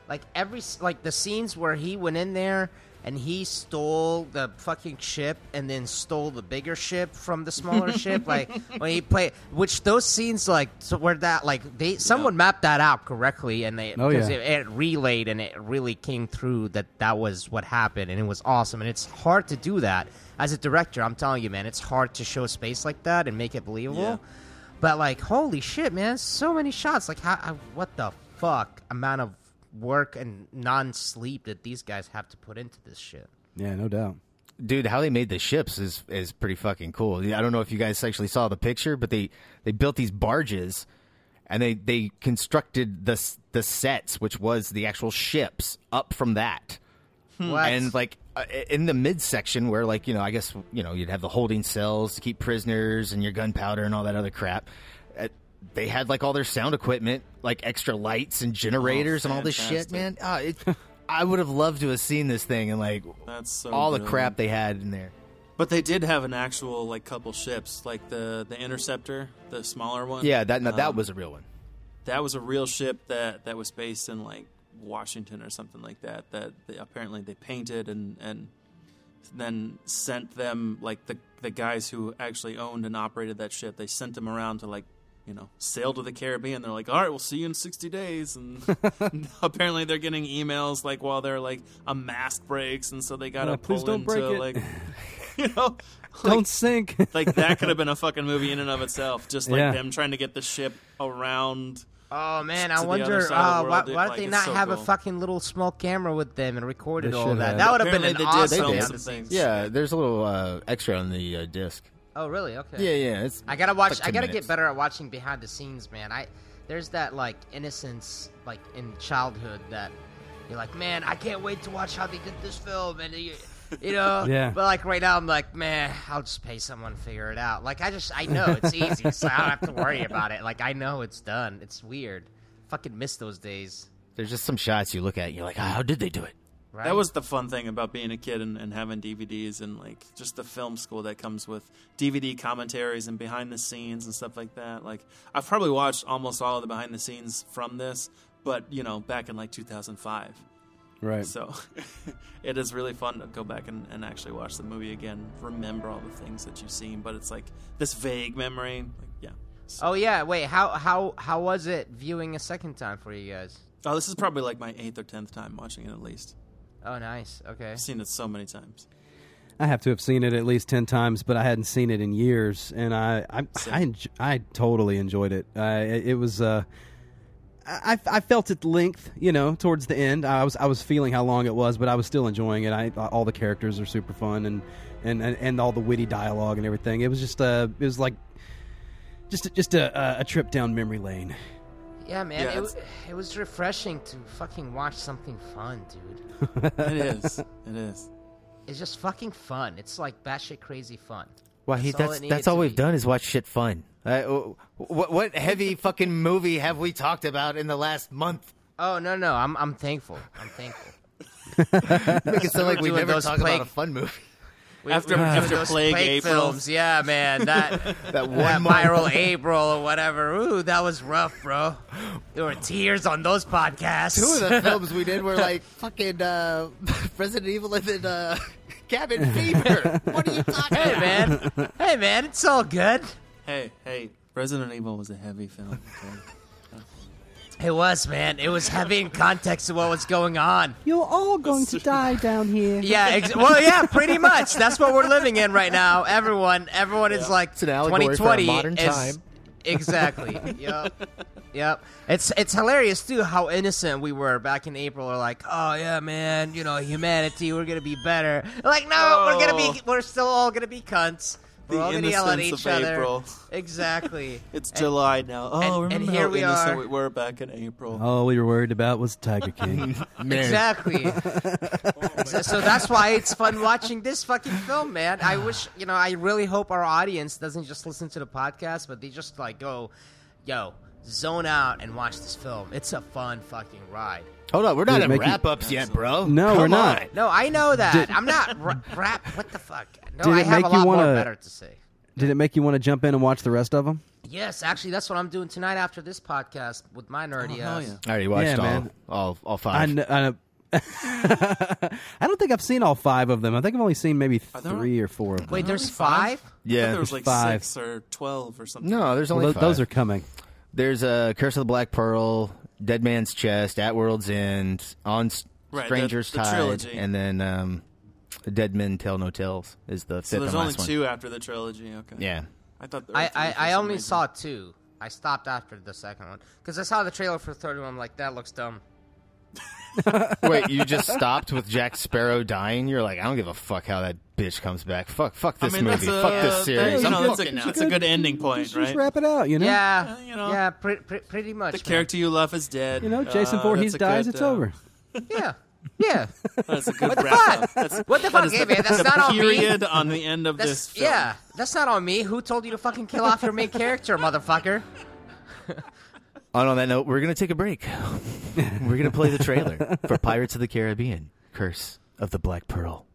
Like every like the scenes where he went in there and he stole the fucking ship and then stole the bigger ship from the smaller [laughs] ship like when he played which those scenes like so where that like they someone mapped that out correctly and they Oh, yeah. it, it relayed and it really came through that that was what happened and it was awesome and it's hard to do that as a director i'm telling you man it's hard to show space like that and make it believable Yeah. but like holy shit man so many shots like how, how what the fuck amount of work and non-sleep that these guys have to put into this shit. Yeah, no doubt. dude how they made the ships is is pretty fucking cool. I don't know if you guys actually saw the picture but they they built these barges and they they constructed the the sets which was the actual ships up from that. What? and like uh, in the midsection where like you know i guess you know you'd have the holding cells to keep prisoners and your gunpowder and all that other crap they had like all their sound equipment like extra lights and generators and all this shit man Ah, it, i would have loved to have seen this thing and like That's so all the crap they had in there But they did have an actual like couple ships, like the the Interceptor, the smaller one. yeah that no, that Um, was a real one that was a real ship that that was based in like Washington or something like that. That they, apparently they painted and and then sent them like the the guys who actually owned and operated that ship. They sent them around to like you know sail to the Caribbean. They're like, all right, we'll see you in sixty days. And [laughs] apparently they're getting emails like while they're like a mast breaks, and so they got to please pull don't break into it. like [laughs] you know. Don't like- sink. [laughs] like that could have been a fucking movie in and of itself. Just like Yeah. them trying to get the ship around. Oh man, I wonder other side of uh, the why, world, dude. why did Like, they not so have a fucking little small camera with them and recorded all that? have. That would have been Apparently an they did awesome film some things. yeah there's a little uh, extra on the uh, disc Oh really? Okay. yeah yeah it's I gotta watch. like I gotta minutes. get better at watching behind the scenes, man. I there's that like innocence, like in childhood, that you're like, man, I can't wait to watch how they did this film, and you, you know. [laughs] Yeah. But like right now, I'm like, man, I'll just pay someone to figure it out. Like I just, I know it's [laughs] easy, so I don't have to worry about it. Like I know it's done. It's weird. Fucking miss those days. there's just some shots you look at and you're like ah, how did they do it Right? That was the fun thing about being a kid and, and having DVDs and like just the film school that comes with DVD commentaries and behind the scenes and stuff like that. Like I've probably watched almost all of the behind the scenes from this, but you know, back in like 2005. Right. So [laughs] it is really fun to go back and, and actually watch the movie again, remember all the things that you've seen, but it's like this vague memory. Like, yeah. Oh yeah. Wait. How how how was it viewing a second time for you guys? Oh, this is probably like my eighth or tenth time watching it at least. Oh, nice. Okay. I've seen it so many times. I have to have seen it at least ten times, but I hadn't seen it in years, and I I I, enj- I totally enjoyed it. Uh, it, it was uh, I I felt its length, you know, towards the end. I was I was feeling how long it was, but I was still enjoying it. I all the characters are super fun, and and and, and all the witty dialogue and everything. It was just uh, it was like just a, just a a trip down memory lane. Yeah, man. Yeah, it, w- it was refreshing to fucking watch something fun, dude. [laughs] It is. [laughs] It is. It's just fucking fun. It's like batshit crazy fun. well he, that's it needed that's all we've be. done is watch shit fun uh, what, what heavy fucking movie have we talked about in the last month Oh no, no. I'm I'm thankful. I'm thankful. [laughs] make it sound like we doing never talk plague- about a fun movie We- After- we were doing after those Plague April. films, yeah, man. That [laughs] that that one month. viral April or whatever. Ooh, that was rough, bro. There were tears on those podcasts. Two of the [laughs] films we did were like fucking uh, [laughs] Resident Evil and then uh, Cabin Fever. What are you talking hey, about? Hey, man. Hey, man. It's all good. Hey, hey, Resident Evil was a heavy film. okay? It was, man. It was heavy in context of what was going on. You're all going to die down here. [laughs] Yeah, ex- well, yeah, pretty much. That's what we're living in right now. Everyone, everyone is like It's an allegory for our 2020 modern is- time. Exactly. [laughs] yep. Yep. It's it's hilarious too how innocent we were back in April. We're like, oh yeah, man, you know, humanity, we're gonna be better. Like, no, we're gonna be, Oh. we're still all gonna be cunts. We're The all gonna yell at innocence each of other. April. Exactly. [laughs] It's And- July now. Oh, and- remember and how here we innocent are. we were back in April. All we were worried about was Tiger [laughs] King. Exactly. [laughs] so, so that's why it's fun watching this fucking film, man. I wish, you know, I really hope our audience doesn't just listen to the podcast, but they just like go, yo, zone out and watch this film. It's a fun fucking ride. Hold on, we're not Did it in wrap ups yet, bro. No, Come we're not. on. No, I know that. Did- I'm not ra- rap. What the fuck? No, Did I it have make a you lot more wanna- better to say. Did it make you want to jump in and watch the rest of them? Yes, actually, that's what I'm doing tonight after this podcast with my oh, nerdy hell ass. yeah. I already watched Yeah, all, man. all all I, five. kn- I, know- [laughs] I don't think I've seen all five of them. I think I've only seen maybe there- three or four of them. Wait, there's five? I yeah, thought there was like five. six or twelve or something. no, there's Well, only tho- five. those are coming. There's a Curse of the Black Pearl, Dead Man's Chest, At World's End, On S- Right, the- Stranger's the Tide, trilogy. and then um, Dead Men Tell No Tales is the fifth So there's and only last one. two after the trilogy. Okay. Yeah. I thought I, I, I only reason. saw two. I stopped after the second one because I saw the trailer for the third one. I'm like, that looks dumb. Wait, you just stopped with Jack Sparrow dying? You're like, I don't give a fuck how that bitch comes back. Fuck, fuck I this mean, movie. a, fuck this that- series. you I'm that's, a, that's a good ending point, Just right? wrap it out, you know. Yeah, Uh, you know. yeah, pre- pre- pretty much. The man. character you love is dead. You know, Jason Uh, Voorhees that's dies. good, it's uh, over. [laughs] Yeah, yeah. That's a good What the wrap fuck? up. That's, What the fuck? is Hey, the, man, that's the not on me. period on the end of That's, this film. yeah, that's not on me. Who told you to fucking kill off your main character, motherfucker? [laughs] And on that note, we're going to take a break. [laughs] we're going to play the trailer for Pirates of the Caribbean Curse of the Black Pearl.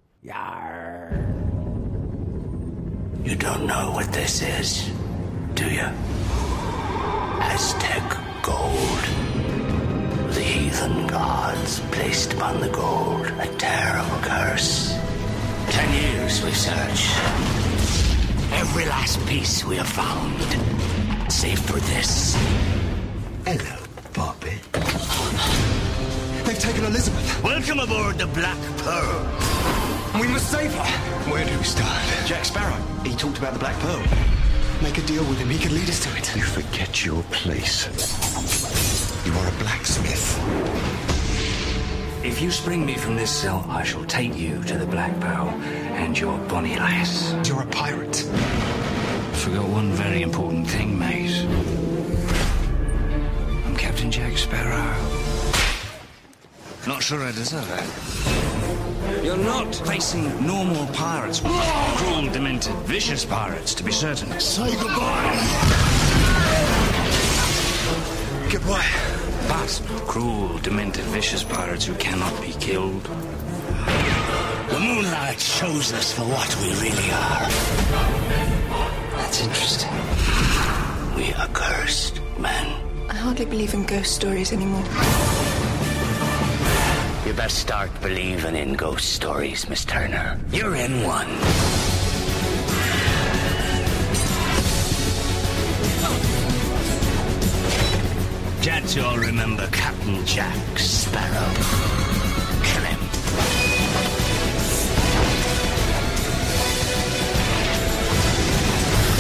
You don't know what this is, do you? Aztec gold. The heathen gods placed upon the gold a terrible curse. Ten years we've searched. Every last piece we have found, save for this. Hello, Bobby. They've taken Elizabeth. Welcome aboard the Black Pearl. We must save her. Where do we start? Jack Sparrow. He talked about the Black Pearl. Make a deal with him. He can lead us to it. You forget your place. You are a blacksmith. If you spring me from this cell, I shall take you to the Black Pearl and your bonny lass. You're a pirate. Forgot one very important thing, mate. Captain Jack Sparrow. Not sure I deserve it. You're not facing normal pirates. Cruel, demented, vicious pirates, to be certain. Say goodbye. Goodbye. But cruel, demented, vicious pirates who cannot be killed. The moonlight shows us for what we really are. That's interesting. We are cursed men. I hardly believe in ghost stories anymore. You better start believing in ghost stories, Miss Turner. You're in one. Can't you all remember Captain Jack Sparrow. Kill him.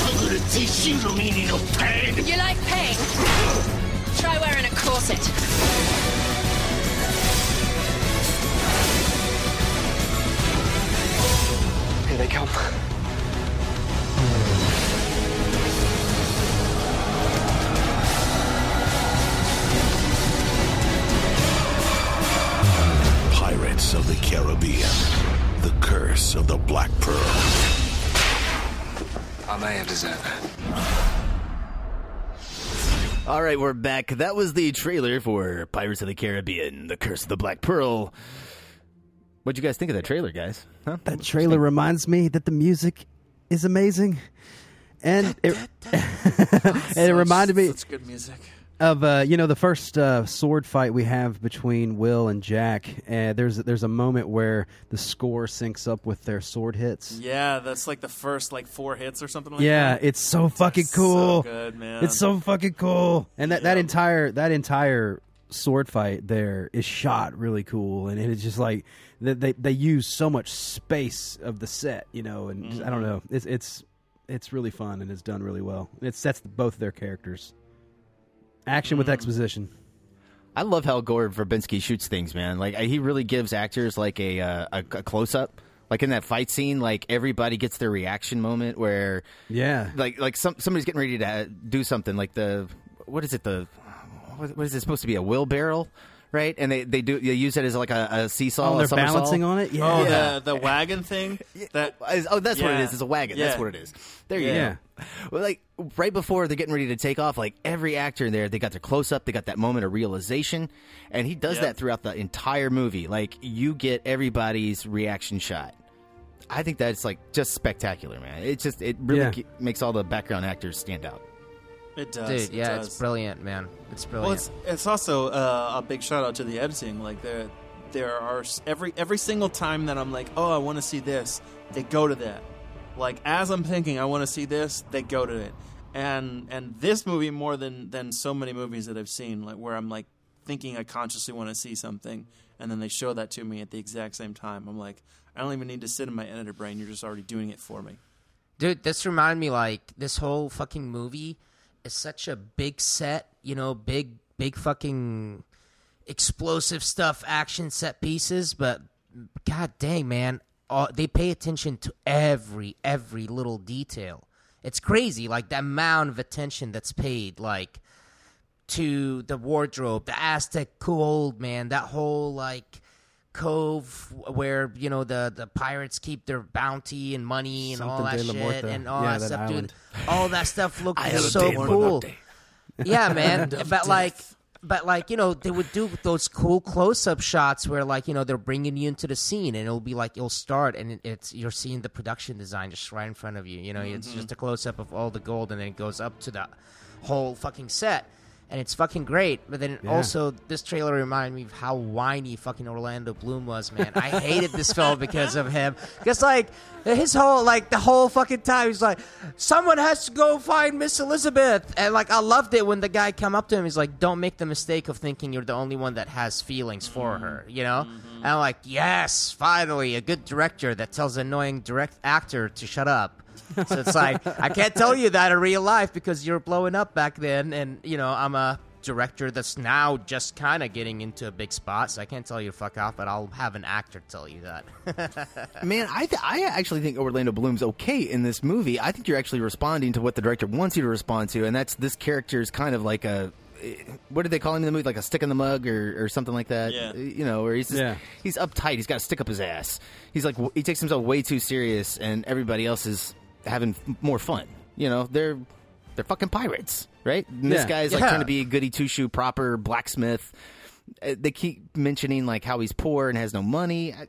I'm gonna teach you the meaning of pain. You like pain? Try wearing a corset. Here they come. Pirates of the Caribbean. The Curse of the Black Pearl. I may have deserved it. All right, we're back. That was the trailer for Pirates of the Caribbean The Curse of the Black Pearl. What'd you guys think of that trailer, guys? Huh? That trailer reminds me that the music is amazing, and it, [laughs] it reminded me It's good music. Of uh, you know the first uh, sword fight we have between Will and Jack. And there's there's a moment where the score syncs up with their sword hits. Yeah, that's like the first like four hits or something like yeah, that. it's so fucking so cool. good, man. It's so fucking cool. And that, that entire that entire sword fight there is shot really cool, and it's just like they they, they use so much space of the set, you know, and just- I don't Mm-hmm. know, it's it's it's really fun and it's done really well. It sets both their characters. Action with exposition. I love how Gore Verbinski shoots things, man. Like he really gives actors like a uh, a, a close up. Like in that fight scene, like everybody gets their reaction moment where Yeah. like like some somebody's getting ready to uh, do something like the what is it the what, what is it supposed to be a wheelbarrow right and they they do they use it as like a, a seesaw Oh, a they're somersault. balancing on it? Oh, Yeah. the the wagon thing. [laughs] That oh that's what it Yeah. is it's a wagon that's what it is there you Yeah. go well, like right before they're getting ready to take off like every actor in there they got their close up they got that moment of realization and he does Yep. that throughout the entire movie like you get everybody's reaction shot I think that's like just spectacular, man. It just it really Yeah. makes all the background actors stand out. It does. Dude, it yeah, does. it's brilliant, man. It's brilliant. Well, it's it's also uh, a big shout out to the editing. Like there, there are every every single time that I'm like, oh, I want to see this, they go to that. Like as I'm thinking, I want to see this, they go to it. And and this movie more than than so many movies that I've seen, like where I'm like thinking I consciously want to see something, and then they show that to me at the exact same time. I'm like, I don't even need to sit in my editor brain. You're just already doing it for me. Dude, this reminded me like this whole fucking movie is such a big set, you know, big big fucking explosive stuff, action set pieces, but god dang, man, uh, they pay attention to every every little detail. It's crazy, like the amount of attention that's paid, like to the wardrobe, the Aztec cool old man, that whole like cove where you know the the pirates keep their bounty and money and all that de la shit Muerta. and all Yeah, that that stuff, island. dude. All that stuff [laughs] looked so cool. Yeah, man. [laughs] But like, but like, you know, they would do those cool close-up shots where, like, you know, they're bringing you into the scene, and it'll be like it'll start, and it, it's you're seeing the production design just right in front of you. You know, it's Mm-hmm. Mhm. just a close-up of all the gold, and then it goes up to the whole fucking set. And it's fucking great, but then Yeah. also this trailer reminded me of how whiny fucking Orlando Bloom was, man. I hated this film because of him. Because like his whole like the whole fucking time he's like, someone has to go find Miss Elizabeth, and like I loved it when the guy come up to him. He's like, don't make the mistake of thinking you're the only one that has feelings for mm-hmm. her, you know. Mm-hmm. And I'm like, yes, finally a good director that tells an annoying direct actor to shut up. So it's like I can't tell you that in real life because you're blowing up back then, and you know I'm a director that's now just kind of getting into a big spot. So I can't tell you to fuck off, but I'll have an actor tell you that. [laughs] Man, I th- I actually think Orlando Bloom's okay in this movie. I think you're actually responding to what the director wants you to respond to, and that's this character's kind of like a eh, what did they call him in the movie? Like a stick in the mug or, or something like that. Yeah. Eh, you know, where he's just, Yeah. he's uptight. He's got a stick up his ass. He's like he takes himself way too serious, and everybody else is having more fun. You know, they're they're fucking pirates, right? And this Yeah. guy's like Yeah. trying to be a goody two shoe proper blacksmith. Uh, They keep mentioning like how he's poor and has no money. I,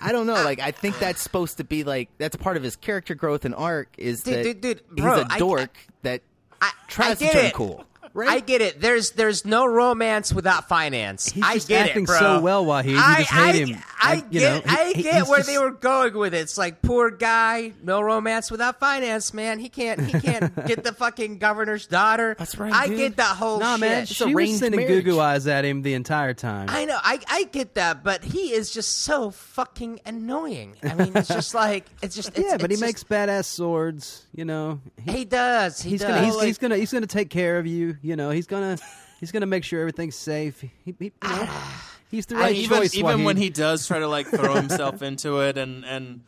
I don't know. Like I think that's supposed to be like that's part of his character growth and arc is Dude, that dude, dude, bro, he's a I- dork that I tries to turn it. cool. I get it. There's there's no romance without finance. He's I just get acting it, bro. so well, Wahid. You I, just hate I, him. I, I- get, you know, I he- get where just- they were going with it. It's like poor guy, no romance without finance, man. He can't he can't [laughs] get the fucking governor's daughter. That's right, I dude. get that whole Nah, shit. man, she was sending goo goo eyes at him the entire time. I know, I I get that, but he is just so fucking annoying. I mean, it's just [laughs] like it's just it's, yeah, but he it's makes badass swords. You know, just- he does. He he's does. gonna he's, he's gonna he's gonna take care of you. You know, he's gonna he's gonna make sure everything's safe. He, he, you know, [sighs] he's the I- right even choice. even Wahid. when he does try to like [laughs] throw himself into it, and and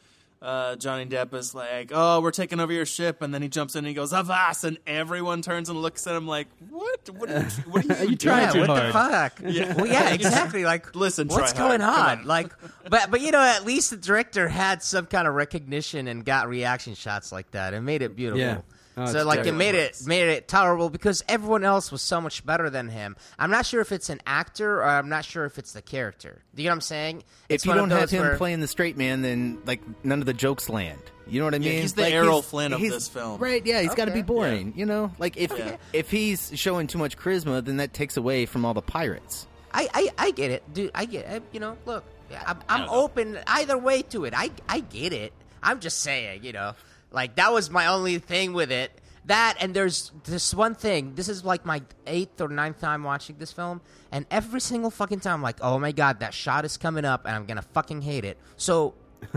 uh, Johnny Depp is like, "Oh, we're taking over your ship," and then he jumps in and he goes, "Avast!" and everyone turns and looks at him like, "What? What are you, [laughs] what are you, You trying yeah, too what hard. the fuck? [laughs] Yeah. Well, yeah, exactly. Like, Listen, what's going on? on. Like, but but you know, at least the director had some kind of recognition and got reaction shots like that and made it beautiful. Yeah. Oh, so like it made it made it tolerable because everyone else was so much better than him. I'm not sure if it's an actor or I'm not sure if it's the character. Do you know what I'm saying? If you don't have him where- playing the straight man, then like none of the jokes land. You know what I Yeah, mean? he's the Like, Errol Flynn of this film. right? Yeah, he's got to be boring. You know, like if Yeah. if he's showing too much charisma, then that takes away from all the pirates. I, I, I get it, dude. I get it. You know, look, I'm, I'm open either way to it. I, I get it. I'm just saying, you know, like that was my only thing with it. That and there's this one thing. This is like my eighth or ninth time watching this film, and every single fucking time, I'm like, oh my god, that shot is coming up, and I'm gonna fucking hate it. So. [laughs]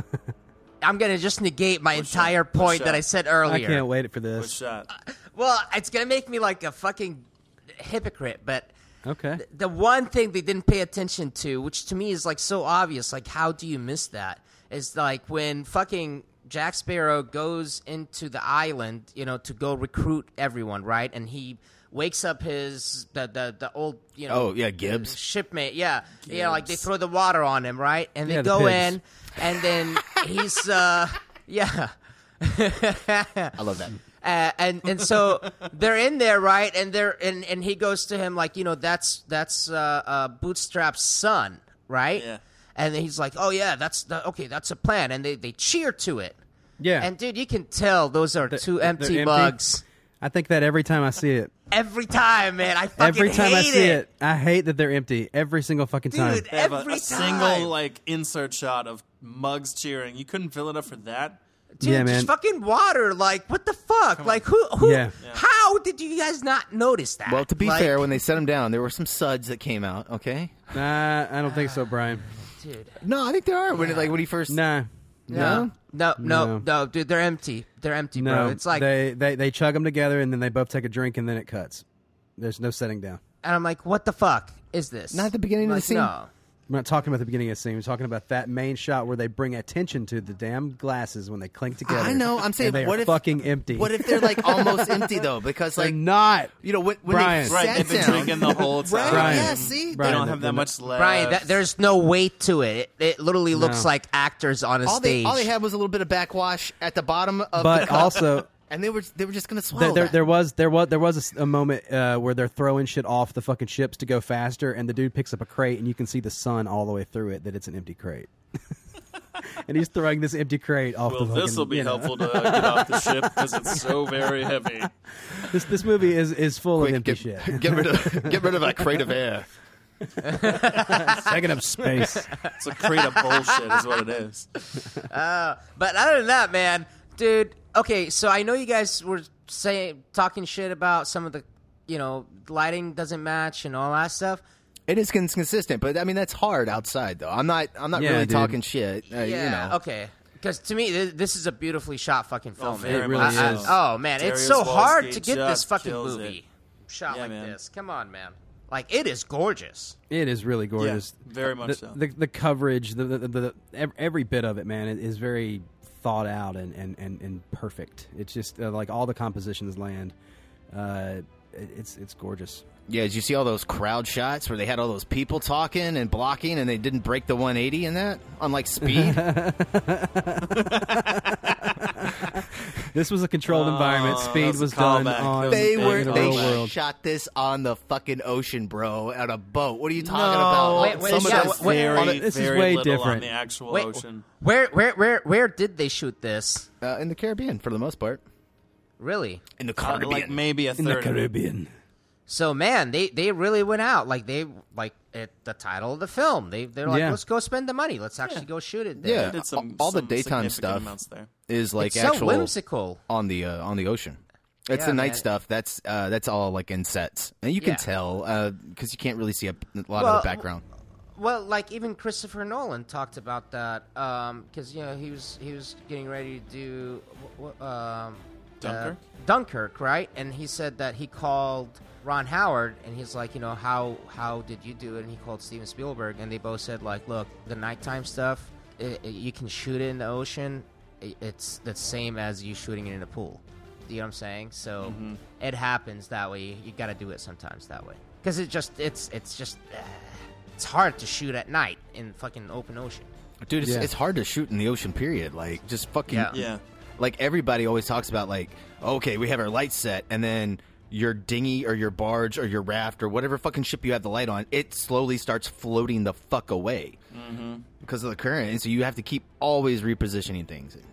I'm gonna just negate my entire What point shot? that I said earlier. I can't wait for What this. shot? Uh, well, it's gonna make me like a fucking hypocrite, but Okay. th- the one thing they didn't pay attention to, which to me is like so obvious, like how do you miss that? Is like when fucking Jack Sparrow goes into the island, you know, to go recruit everyone, right? And he wakes up his the the, the old you know Oh yeah, Gibbs. shipmate, yeah, yeah, like they throw the water on him, right? And they Yeah, go pigs. in, and then he's uh [laughs] yeah. I love that. [laughs] Uh, and and so they're in there, right? And they're and, and he goes to him like, you know, that's that's uh, uh, Bootstrap's son, right? Yeah. And he's like, oh yeah, that's the, okay, that's a plan, and they they cheer to it. Yeah. And dude, you can tell those are two they're empty empty? mugs. I think that every time I see it. Every time, man. I fucking Every time I hate see it. I hate that they're empty. Every single fucking time. Dude, They have a, Every a single like insert shot of mugs cheering. You couldn't fill it up for that. Dude, Yeah, man. just fucking water. Like, what the fuck? Like, who? who Yeah. How did you guys not notice that? Well, to be Like, fair, when they set him down, there were some suds that came out. Okay. Nah, I don't think so, Brian. dude. No, I think there are. When it, like when he first. Nah. No, no, no, No. no, dude. They're empty. They're empty, No, bro. It's like, they, they they chug them together and then they both take a drink and then it cuts. There's no setting down. and I'm like, what the fuck is this? Not at the beginning of the scene? No. We're not talking about the beginning of the scene. We're talking about that main shot where they bring attention to the damn glasses when they clink together. I know. I'm saying, they what are if fucking empty? What if they're like [laughs] almost empty though? Because They're like not? you know when, when Brian. they Right, sat they've been down, drinking the whole time. [laughs] Right? Brian. Yeah. See, They don't have that much left. Brian, that, there's no weight to it. It, it literally looks No. like actors on a all they stage. all they had was a little bit of backwash at the bottom of the But cup, also, [laughs] and they were they were just gonna there, swallow there, that. there was there was there was a s- a, moment uh, where they're throwing shit off the fucking ships to go faster, and the dude picks up a crate, and you can see the sun all the way through it that it's an empty crate. [laughs] and he's throwing this empty crate off Well, the fucking. this will be you know. helpful to get off the ship because it's so very heavy. [laughs] This this movie is is full Quick, of empty get, shit. [laughs] get rid of get rid of that crate of air. Second of space. It's a crate of bullshit, is what it is. Uh, but other than that, man, dude. Okay, so I know you guys were saying talking shit about some of the, you know, lighting doesn't match and all that stuff. It is cons- consistent, but I mean that's hard outside though. I'm not I'm not Yeah, really dude. talking shit. Uh, yeah. you know. Okay. Because to me, this, this is a beautifully shot fucking film. man. very It really I- I- is. oh man, it's Darius so hard Wolski to get this just fucking kills movie it. shot Yeah, like man. this. Come on, man. Like it is gorgeous. It is really gorgeous. very much the, so. The, the coverage, the, the, the, the ev- every bit of it, man, it is very thought out and, and, and, and perfect. It's just uh, like all the compositions land. Uh, it, it's it's gorgeous. Yeah, did you see all those crowd shots where they had all those people talking and blocking, and they didn't break the 180 in that? Unlike Speed, [laughs] [laughs] This was a controlled Oh, environment. Speed that's a was done callback. on they Yeah, were they world. shot this on the fucking ocean, bro, at a boat. What are you talking No, about? Wait, wait, Some of yeah, those- wait, very, on the- this is way different. on the actual Wait, ocean. where where where where did they shoot this? uh, in the Caribbean for the most part. Really? In the Uh, Caribbean, like maybe a third. in the third. of. Caribbean. So man, they they really went out like they like it, the title of the film. They they're like, Yeah. let's go spend the money. Let's actually go shoot it. There. yeah, did some- all the some daytime stuff amounts there. is like it's so whimsical. on the uh, on the ocean. It's Yeah, the night man. stuff. That's uh, that's all like in sets, and you can Yeah. tell because you can't really see a, a lot Well, of the background. Well, like even Christopher Nolan talked about that because you know he was he was getting ready to do wh- wh- um, Dunkirk? uh, Dunkirk, right? And he said that he called Ron Howard and he's like, you know, how how did you do it? And he called Steven Spielberg, and they both said like, look, the nighttime stuff, i i you can shoot it in the ocean. I it's the same as you shooting it in a pool. You know what I'm saying? So Mm-hmm. it happens that way. You, you got to do it sometimes that way because it just it's it's just. Uh, it's hard to shoot at night in fucking open ocean. Dude, it's, Yeah. it's hard to shoot in the ocean. Period. Like just fucking Yeah. Yeah. Like everybody always talks about like, okay, we have our lights set, and then your dinghy or your barge or your raft or whatever fucking ship you have the light on, it slowly starts floating the fuck away Mm-hmm. because of the current, and so you have to keep always repositioning things. Well,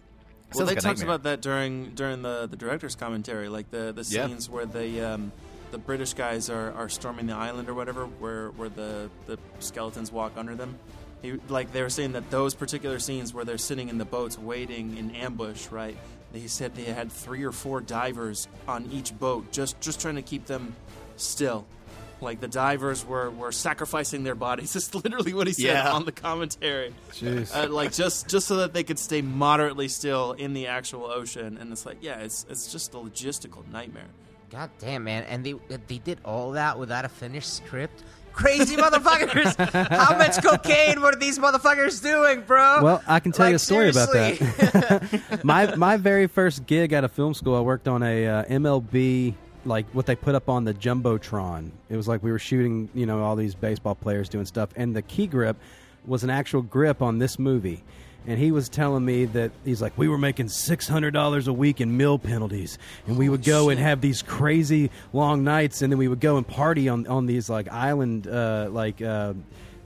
Sounds they like talked about that during during the, the director's commentary, like the, the Yeah. scenes where the um, the British guys are, are storming the island or whatever, where where the, the skeletons walk under them. He, like they were saying that those particular scenes where they're sitting in the boats waiting in ambush, right? He said they had three or four divers on each boat, just just trying to keep them still. Like the divers were, were sacrificing their bodies. [laughs] That's literally what he said Yeah. on the commentary. Jeez. Uh, like just just so that they could stay moderately still in the actual ocean. And it's like, yeah, it's it's just a logistical nightmare. God damn, man! And they they did all that without a finished script. Crazy motherfuckers! How much cocaine were these motherfuckers doing, bro? Well, I can tell you a story about that. [laughs] my my very first gig at a film school, I worked on a uh, MLB like what they put up on the jumbotron. It was like we were shooting, you know, all these baseball players doing stuff, and the key grip was an actual grip on this movie. And he was telling me that he's like, we were making six hundred dollars a week in meal penalties, and we would go and have these crazy long nights, and then we would go and party on on these like island uh, like. Uh,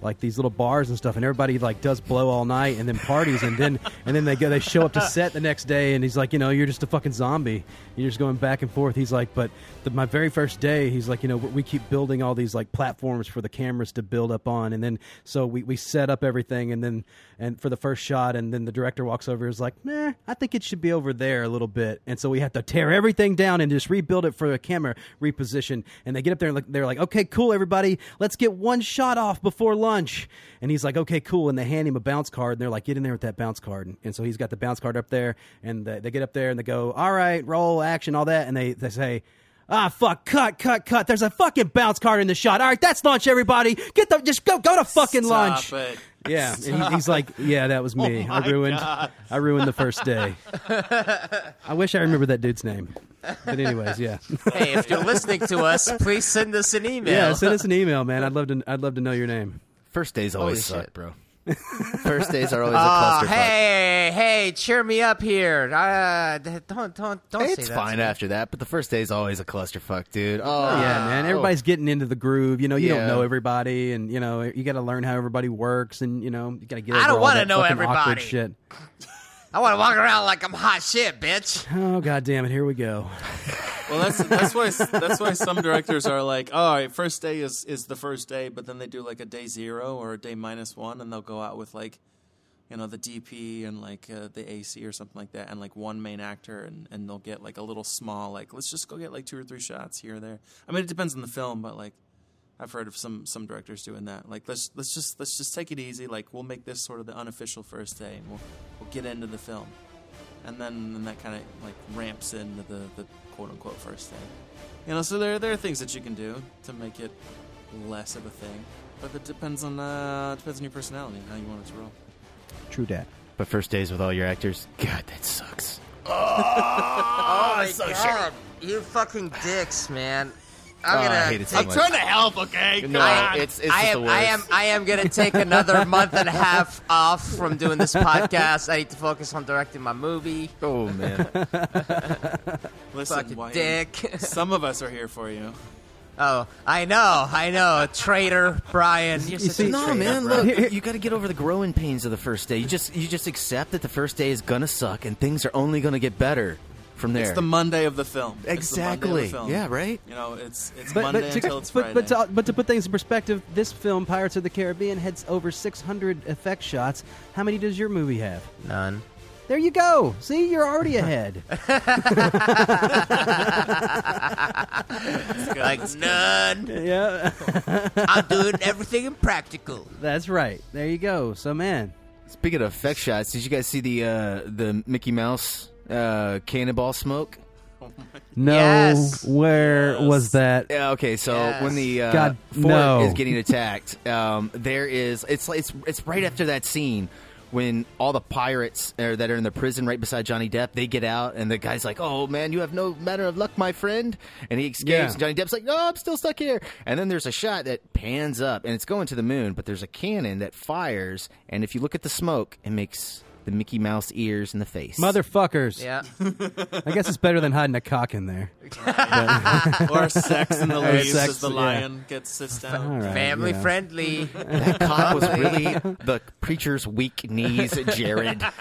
like these little bars and stuff, and everybody like does blow all night and then parties, and then and then they go they show up to set the next day, and he's like, you know, you're just a fucking zombie. You're just going back and forth. He's like, but the, my very first day, he's like, you know, we keep building all these like platforms for the cameras to build up on, and then so we we set up everything, and then and for the first shot, and then the director walks over, is like, nah, I think it should be over there a little bit, and so we have to tear everything down and just rebuild it for a camera reposition, and they get up there and they're like, okay, cool, everybody, let's get one shot off before lunch. And he's like, okay, cool. And they hand him a bounce card, and they're like, get in there with that bounce card. And, so he's got the bounce card up there, and they, they get up there and they go, all right, roll, action, all that. And they, they say, ah, fuck, cut, cut, cut. There's a fucking bounce card in the shot. All right, that's lunch, everybody. Get the, just go, go to fucking Stop lunch. it. Yeah, and he- he's like, yeah, that was [laughs] me. Oh I ruined, God. I ruined the first day. [laughs] I wish I remember that dude's name. But anyways, yeah. [laughs] hey, if you're listening to us, please send us an email. Yeah, send us an email, man. I'd love to. I'd love to know your name. First days Holy always shit. bro. [laughs] First days are always a Oh, clusterfuck. hey, hey, cheer me up here. Uh, don't, don't, don't say that. It's that. fine to me. after that, but the first day is always a clusterfuck, dude. Oh yeah, man. Everybody's getting into the groove. You know, you Yeah. don't know everybody, and you know, you got to learn how everybody works, and you know, you got to get. I don't all wanna that know fucking awkward everybody. Shit. [laughs] I want to walk around like I'm hot shit, bitch. Oh god damn it! Here we go. Well, that's that's why that's why some directors are like, oh, all right, first day is is the first day, but then they do like a day zero or a day minus one, and they'll go out with like, you know, the DP and like uh, the AC or something like that, and like one main actor, and and they'll get like a little small, like let's just go get like two or three shots here or there. I mean, it depends on the film, but like. I've heard of some some directors doing that. Like let's let's just let's just take it easy. Like we'll make this sort of the unofficial first day, and we'll we'll get into the film, and then then that kind of like ramps into the the quote unquote first day. You know, so there there are things that you can do to make it less of a thing, but it depends on uh depends on your personality and how you want it to roll. True dat. But first days with all your actors, God, that sucks. [laughs] Oh, my so god, you fucking dicks, man. I'm Oh, I gonna. hate it so take- I'm trying to help, okay? No, I, it's- it's I just am. the I am. I am gonna take another [laughs] month and a half off from doing this podcast. I need to focus on directing my movie. Oh man. [laughs] Listen, Fucking Wyatt, dick. some of us are here for you. Oh, I know, I know, traitor, Brian. You're such a no, traitor, man. bro. Look, you got to get over the growing pains of the first day. You just you just accept that the first day is gonna suck, and things are only gonna get better from there. It's the Monday of the film. It's the of the Exactly. film. Yeah, right? You know, it's it's But, Monday but, to, until it's but, Friday. but, to, but to put things in perspective, this film, Pirates of the Caribbean, has over 600 effect shots. How many does your movie have? None. There you go. See, you're already [laughs] ahead. like none. yeah. I'm doing everything impractical. That's right. There you go. So, man. Speaking of effect shots, did you guys see the uh, the Mickey Mouse uh, cannonball smoke? No, Yes. where was that? Yeah. Okay. So Yes. when the uh, God, fort no. is getting attacked, um, there is it's it's it's right after that scene when all the pirates uh, that are in the prison right beside Johnny Depp they get out and the guy's like, "Oh man, you have no manner of luck, my friend," and he escapes. Yeah. And Johnny Depp's like, "No, I'm still stuck here." And then there's a shot that pans up and it's going to the moon, but there's a cannon that fires, and if you look at the smoke, it makes the Mickey Mouse ears in the face. Motherfuckers. Yeah. I guess it's better than hiding a cock in there. [laughs] or sex in the Or leaves sex, as the yeah. lion gets sits down. All right, Family you know. friendly. That cock was really the preacher's weak knees, Jared. [laughs]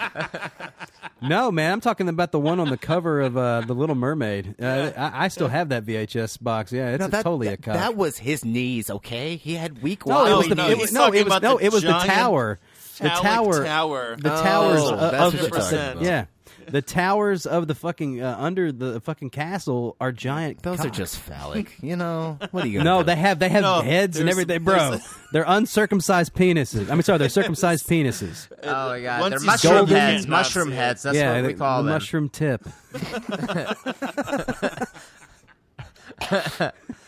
No, man, I'm talking about the one on the cover of uh, the Little Mermaid. Uh, I, I still have that VHS box. Yeah, it's No, a- that, totally that, a cock. that was his knees, okay? He had weak no, it was wobbly the no, it was, he's no, talking it was about no, the it was the giant tower. The tower, tower. the Oh, towers that's of, what of you're the, about. yeah, the towers of the fucking uh, under the fucking castle are giant. Those are just phallic. You know, what are you gonna No, do? they have they have No, heads and everything, [laughs] bro. there's They're uncircumcised penises. I mean, sorry, they're [laughs] circumcised penises. Oh my god, Once they're mushroom golden, heads. Mushroom not heads. That's yeah, what we the, call the them. mushroom tip. [laughs]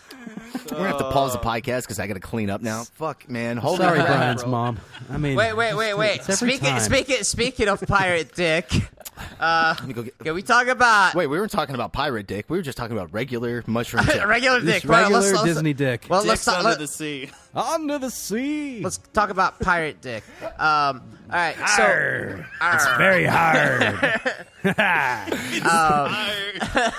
We're gonna have to pause the podcast because I got to clean up now. Fuck, man. Hold Sorry, on. Brian's mom. I mean, Wait, wait, wait, wait. it's every Speaking, time. speaking, speaking of pirate dick, [laughs] Uh, Let me go get- can we talk about Wait, we weren't talking about pirate dick. We were just talking about regular mushroom [laughs] dick. regular Just dick? Well, let's- regular let's- Disney dick. Well, let's Dicks talk. under Let, the sea. Under the sea. let's talk about pirate dick. Um, all right, so Arr. It's very [laughs] hard.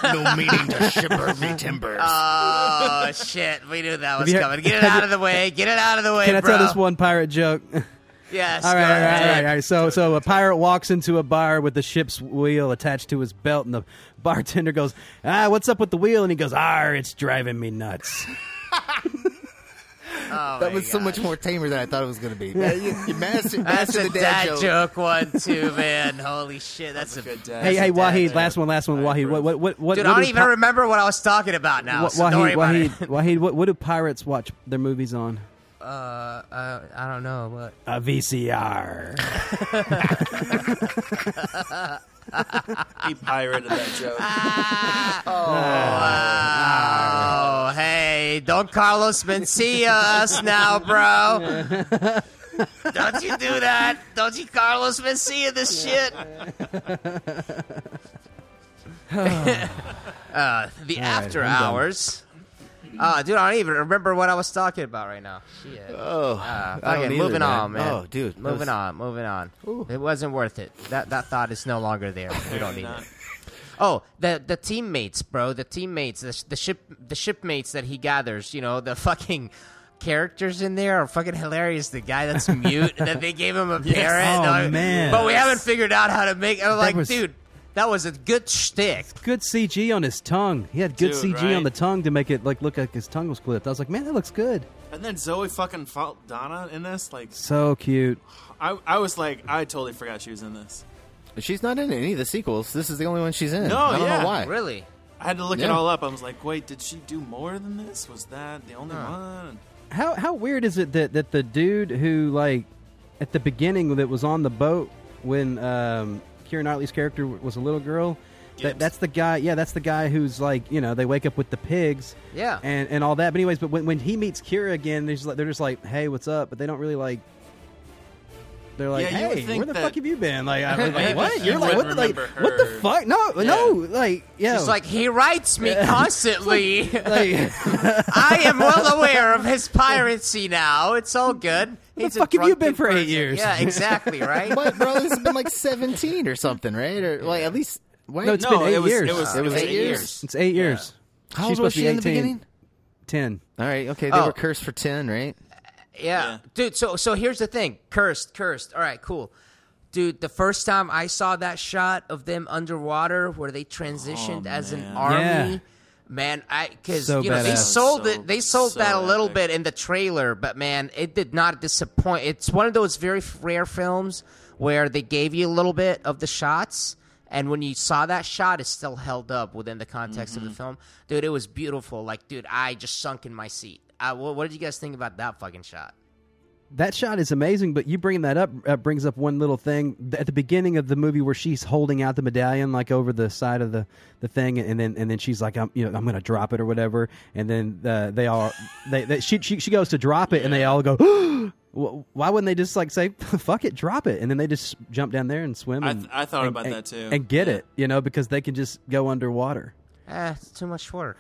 no meaning to shiver me timbers. oh shit, we knew that was you coming. Get it out of the way. Get it out of the way, Can I bro. tell this one pirate joke? Yes. All right, go all right, all ahead. right, all right. So, so a pirate walks into a bar with the ship's wheel attached to his belt, and the bartender goes, "Ah, what's up with the wheel?" And he goes, "Ah, it's driving me nuts." [laughs] Oh, that my was so much more tamer than I thought it was going to be. Man, you, you mastered, That's mastered a the dad, dad, joke. one too, [laughs] man. Holy shit, that's, a Good dad. hey, hey, That's a Wahid, last one, last one, Wahid. What, what, what, what? Dude, what I don't do even pi- remember what I was talking about now. Wa- so don't worry Wahid, about Wahid, it. Wahid, what, what do pirates watch their movies on? Uh, uh, I don't know, but A VCR. [laughs] [laughs] He pirated that joke. [laughs] oh, hey, don't Carlos Mencia us [laughs] now, bro. [laughs] don't you do that? Don't you Carlos Mencia this shit? [sighs] uh, the after hours. Uh, dude, I don't even remember what I was talking about right now. Shit. Oh, Uh, fucking either, moving man. on, man. Oh, dude, moving was- on, moving on. It wasn't worth it. That that thought is no longer there. We don't need not. it. Oh, the the teammates, bro. The teammates, the, the ship, the shipmates that he gathers. You know, the fucking characters in there are fucking hilarious. The guy that's mute [laughs] that they gave him a parrot. Oh, Uh, man. But we haven't figured out how to make. I'm like, was- dude, that was a good shtick. good CG on his tongue. He had good Dude, CG right? on the tongue to make it like look like his tongue was clipped. I was like, man, that looks good. And then Zoe fucking Saldana in this. Like, So cute. I, I was like, I totally forgot she was in this. She's not in any of the sequels. This is the only one she's in. No, I don't yeah. know why. Really? I had to look it all up. I was like, wait, did she do more than this? Was that the only one? How how weird is it that that the dude who like at the beginning that was on the boat when um Keira Knightley's character was a little girl. That, that's the guy. Yeah, that's the guy who's like, you know, they wake up with the pigs, Yeah. and and all that. But anyways, but when, when he meets Keira again, they're just like, they're just like, hey, what's up? But they don't really like. They're like, Yeah, hey, where the that- fuck have you been? Like, I'm [laughs] like, Maybe what? you You're like, what the, like, remember what the fuck? No, Yeah. no, like, yeah, It's like he writes me [laughs] constantly. [laughs] like, I am well aware of his piracy now. It's all good. the fuck have you been for eight years? Yeah, exactly, right? What, bro? This has been like 17 or something, right? Or like at least. Wait, no, it's No, been eight it was- years. it was- it was eight years. It's eight years. How She's old was supposed to she be in the 18. beginning? Ten. All right, okay. They Oh. were cursed for 10, right? Yeah. Yeah. Dude, so so here's the thing. Cursed, cursed. All right, cool. Dude, the first time I saw that shot of them underwater where they transitioned Oh, as an army, Yeah. man, I cuz So you know, they sold So- it they sold so that a little epic. bit in the trailer, but man, it did not disappoint. It's one of those very rare films where they gave you a little bit of the shots and when you saw that shot, it still held up within the context Mm-hmm. of the film. Dude, it was beautiful. Like, dude, I just sunk in my seat. I, what, what did you guys think about that fucking shot? That shot is amazing, but you bringing that up uh, brings up one little thing at the beginning of the movie where she's holding out the medallion like over the side of the, the thing, and then and then she's like, I'm you know I'm gonna drop it or whatever, and then uh, they all [laughs] they, they she, she she goes to drop it, and they all go. [gasps] Why wouldn't they just like say [laughs] "fuck it, drop it," and then they just jump down there and swim? I th- I thought and- about and- that too. and get Yeah. it, you know, because they can just go underwater. Eh, it's too much work.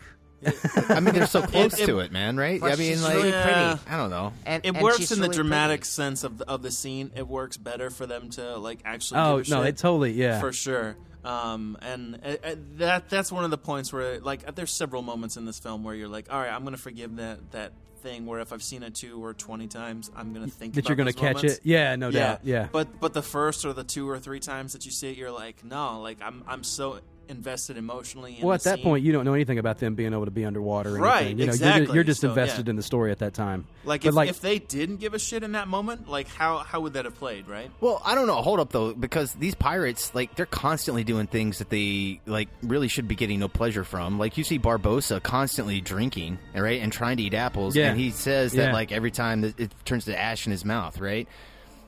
I mean, they're so close it- to it, man, right? I mean, like, really Yeah. I don't know. And, It and works she's in the really dramatic pretty. sense of the, of the scene. It works better for them to like actually. Oh give a no, shit. it totally yeah. for sure. Um, and uh, uh, that that's one of the points where like there's several moments in this film where you're like, all right, I'm gonna forgive that that thing where if I've seen it two or twenty times, I'm gonna think that about you're gonna those catch moments. it. Yeah, no yeah. doubt. Yeah. But but the first or the two or three times that you see it, you're like, no, like I'm I'm so invested emotionally. In Well, the at that scene. point, you don't know anything about them being able to be underwater. Or Right, anything. You know, You're, exactly. you're just So, invested yeah. in the story at that time. like But, if, if they didn't give a shit in that moment, like how how would that have played, right? Well, I don't know. Hold up, though, because these pirates, like, they're constantly doing things that they, like, really should be getting no pleasure from. Like, you see Barbossa constantly drinking, right, and trying to eat apples, Yeah. and he says Yeah. that, like, every time it turns to ash in his mouth, right?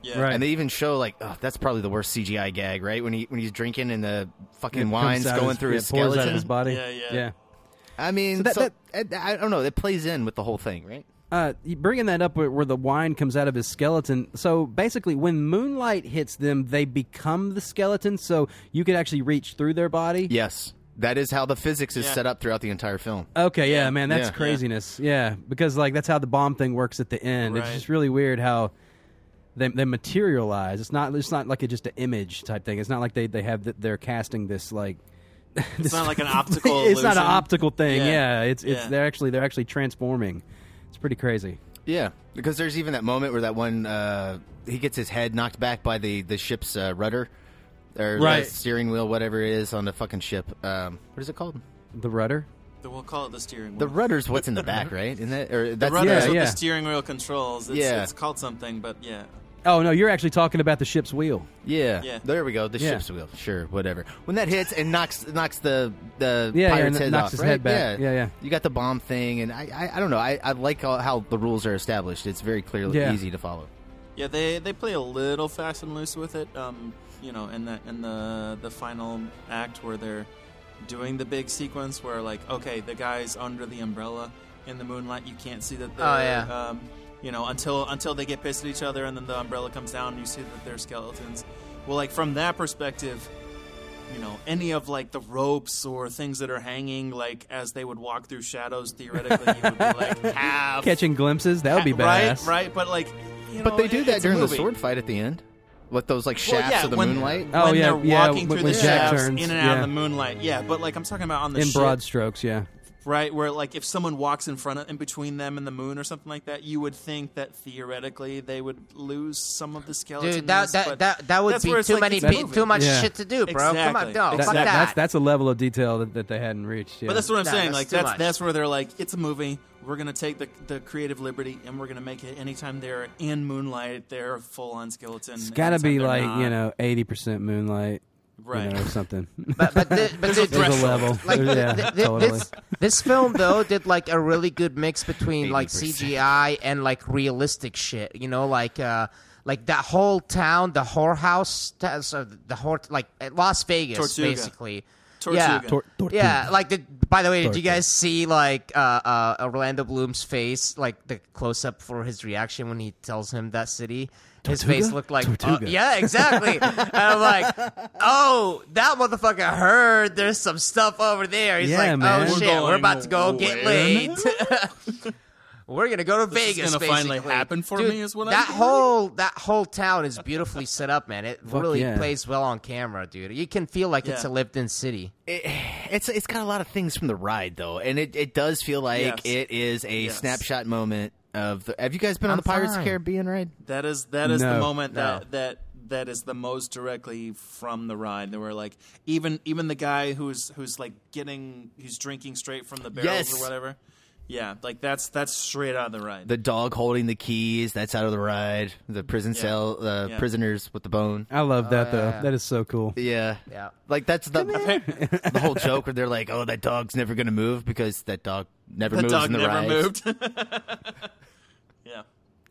Yeah. Right. And they even show, like, oh, that's probably the worst CGI gag, right? When he when he's drinking and the fucking It comes wine's out going his- through yeah, his pours skeleton. out of his body. Yeah, yeah. yeah. I mean, So that- so- I, I don't know. It plays in with the whole thing, right? uh, you- bringing that up where, where the wine comes out of his skeleton. So basically, when moonlight hits them, they become the skeleton. So you could actually reach through their body. Yes, that is how the physics is Yeah. set up throughout the entire film. Okay, yeah, man, that's Yeah. craziness. Yeah. because like that's how the bomb thing works at the end. It's Right. just really weird how they they materialize. It's not it's not like a, just an image type thing. It's not like they they have th- they're casting this like. [laughs] It's not like an [laughs] optical. it's not an optical thing. Yeah. Yeah, it's it's Yeah. they're actually they're actually transforming. It's pretty crazy. Yeah, because there's even that moment where that one uh, he gets his head knocked back by the the ship's uh, rudder or the Right. steering wheel, whatever it is on the fucking ship. Um, what is it called? The rudder. The- We'll call it the steering wheel. The rudder's what's in the [laughs] back, right? Isn't that or The that's rudder's yeah, what yeah. the steering wheel controls. It's, Yeah. it's called something, but yeah. Oh no, you're actually talking about the ship's wheel. Yeah. Yeah. there we go. The Yeah. ship's wheel, sure, whatever. When that hits and knocks knocks the the Yeah, yeah, pirate's and it head knocks off, his right? head back. Yeah, yeah. You got the bomb thing, and I I, I don't know. I, I like how, how the rules are established. It's very clearly Yeah. easy to follow. Yeah, they they play a little fast and loose with it. Um, you know, in that in the the final act where they're doing the big sequence where like, okay, the guy's under the umbrella in the moonlight, you can't see that they're Oh, yeah. um, you know, until until they get pissed at each other and then the umbrella comes down and you see that they're skeletons. Well, like from that perspective, you know, any of like the ropes or things that are hanging, like as they would walk through shadows, theoretically, you would be like [laughs] half Catching glimpses, that would be right, badass. right. But like, you But they do it- that during the sword fight at the end, with those like Well, shafts yeah, of the when- moonlight. Oh, when yeah, they're yeah, walking when- through when the Jack shafts turns, in and out yeah. of the moonlight. Yeah, but like I'm talking about on the In ship, broad strokes, yeah. Right? Where like if someone walks in front of in between them and the moon or something like that, you would think that theoretically they would lose some of the skeleton. Dude, that that, that that would that's be too like many it's pe- too much Yeah. shit to do, bro. Come on, Exactly. no, That- fuck that- that. That's that's a level of detail that, that they hadn't reached. Yeah. But that's what I'm Nah, saying. that's Like that's much. that's where they're like, it's a movie. We're gonna take the the creative liberty and we're gonna make it anytime they're in moonlight, they're full on skeleton. it's got to be like not. you know eighty percent moonlight, Right. You know, or something. But but, the, but [laughs] There's a the- There's a level. [laughs] like yeah, th- th- totally. this this film though did like a really good mix between like 80%. CGI and like realistic shit. You know, like uh like that whole town, the whorehouse, so the whore like uh, Las Vegas, Tortuga. basically. Tortuga. Yeah, Tor- yeah. Like, the, by the way, did you guys see like uh, uh, Orlando Bloom's face, like the close up for his reaction when he tells him that city? His Tortuga? face looked like, uh, yeah, exactly. [laughs] and I'm like, oh, that motherfucker heard there's some stuff over there. He's Yeah, like, man. oh We're shit, we're going about to go get where laid. [laughs] [laughs] we're gonna go to This is Vegas. gonna finally basically. happen for Dude, me, is what I'm that hearing? whole that whole town is beautifully set up, man. It Fuck really yeah. plays well on camera, dude. You can feel like it's Yeah. a lived-in city. It, it's it's got a lot of things from the ride though, and it, it does feel like Yes. it is a Yes. snapshot moment of. The, have you guys been on I'm the Pirates of fine. the Caribbean ride? That is that is the moment No. that that that is the most directly from the ride. There were like even even the guy who's who's like getting he's drinking straight from the barrels Yes. or whatever. Yeah, like that's that's straight out of the ride. The dog holding the keys. That's out of the ride. The prison Yeah. cell. The Yeah. prisoners with the bone. I love that yeah, though. yeah. That is so cool. Yeah. Yeah. Like that's the the whole joke where they're like, "Oh, that dog's never going to move because that dog never the moves dog in the never rides." moved. [laughs] [laughs] yeah.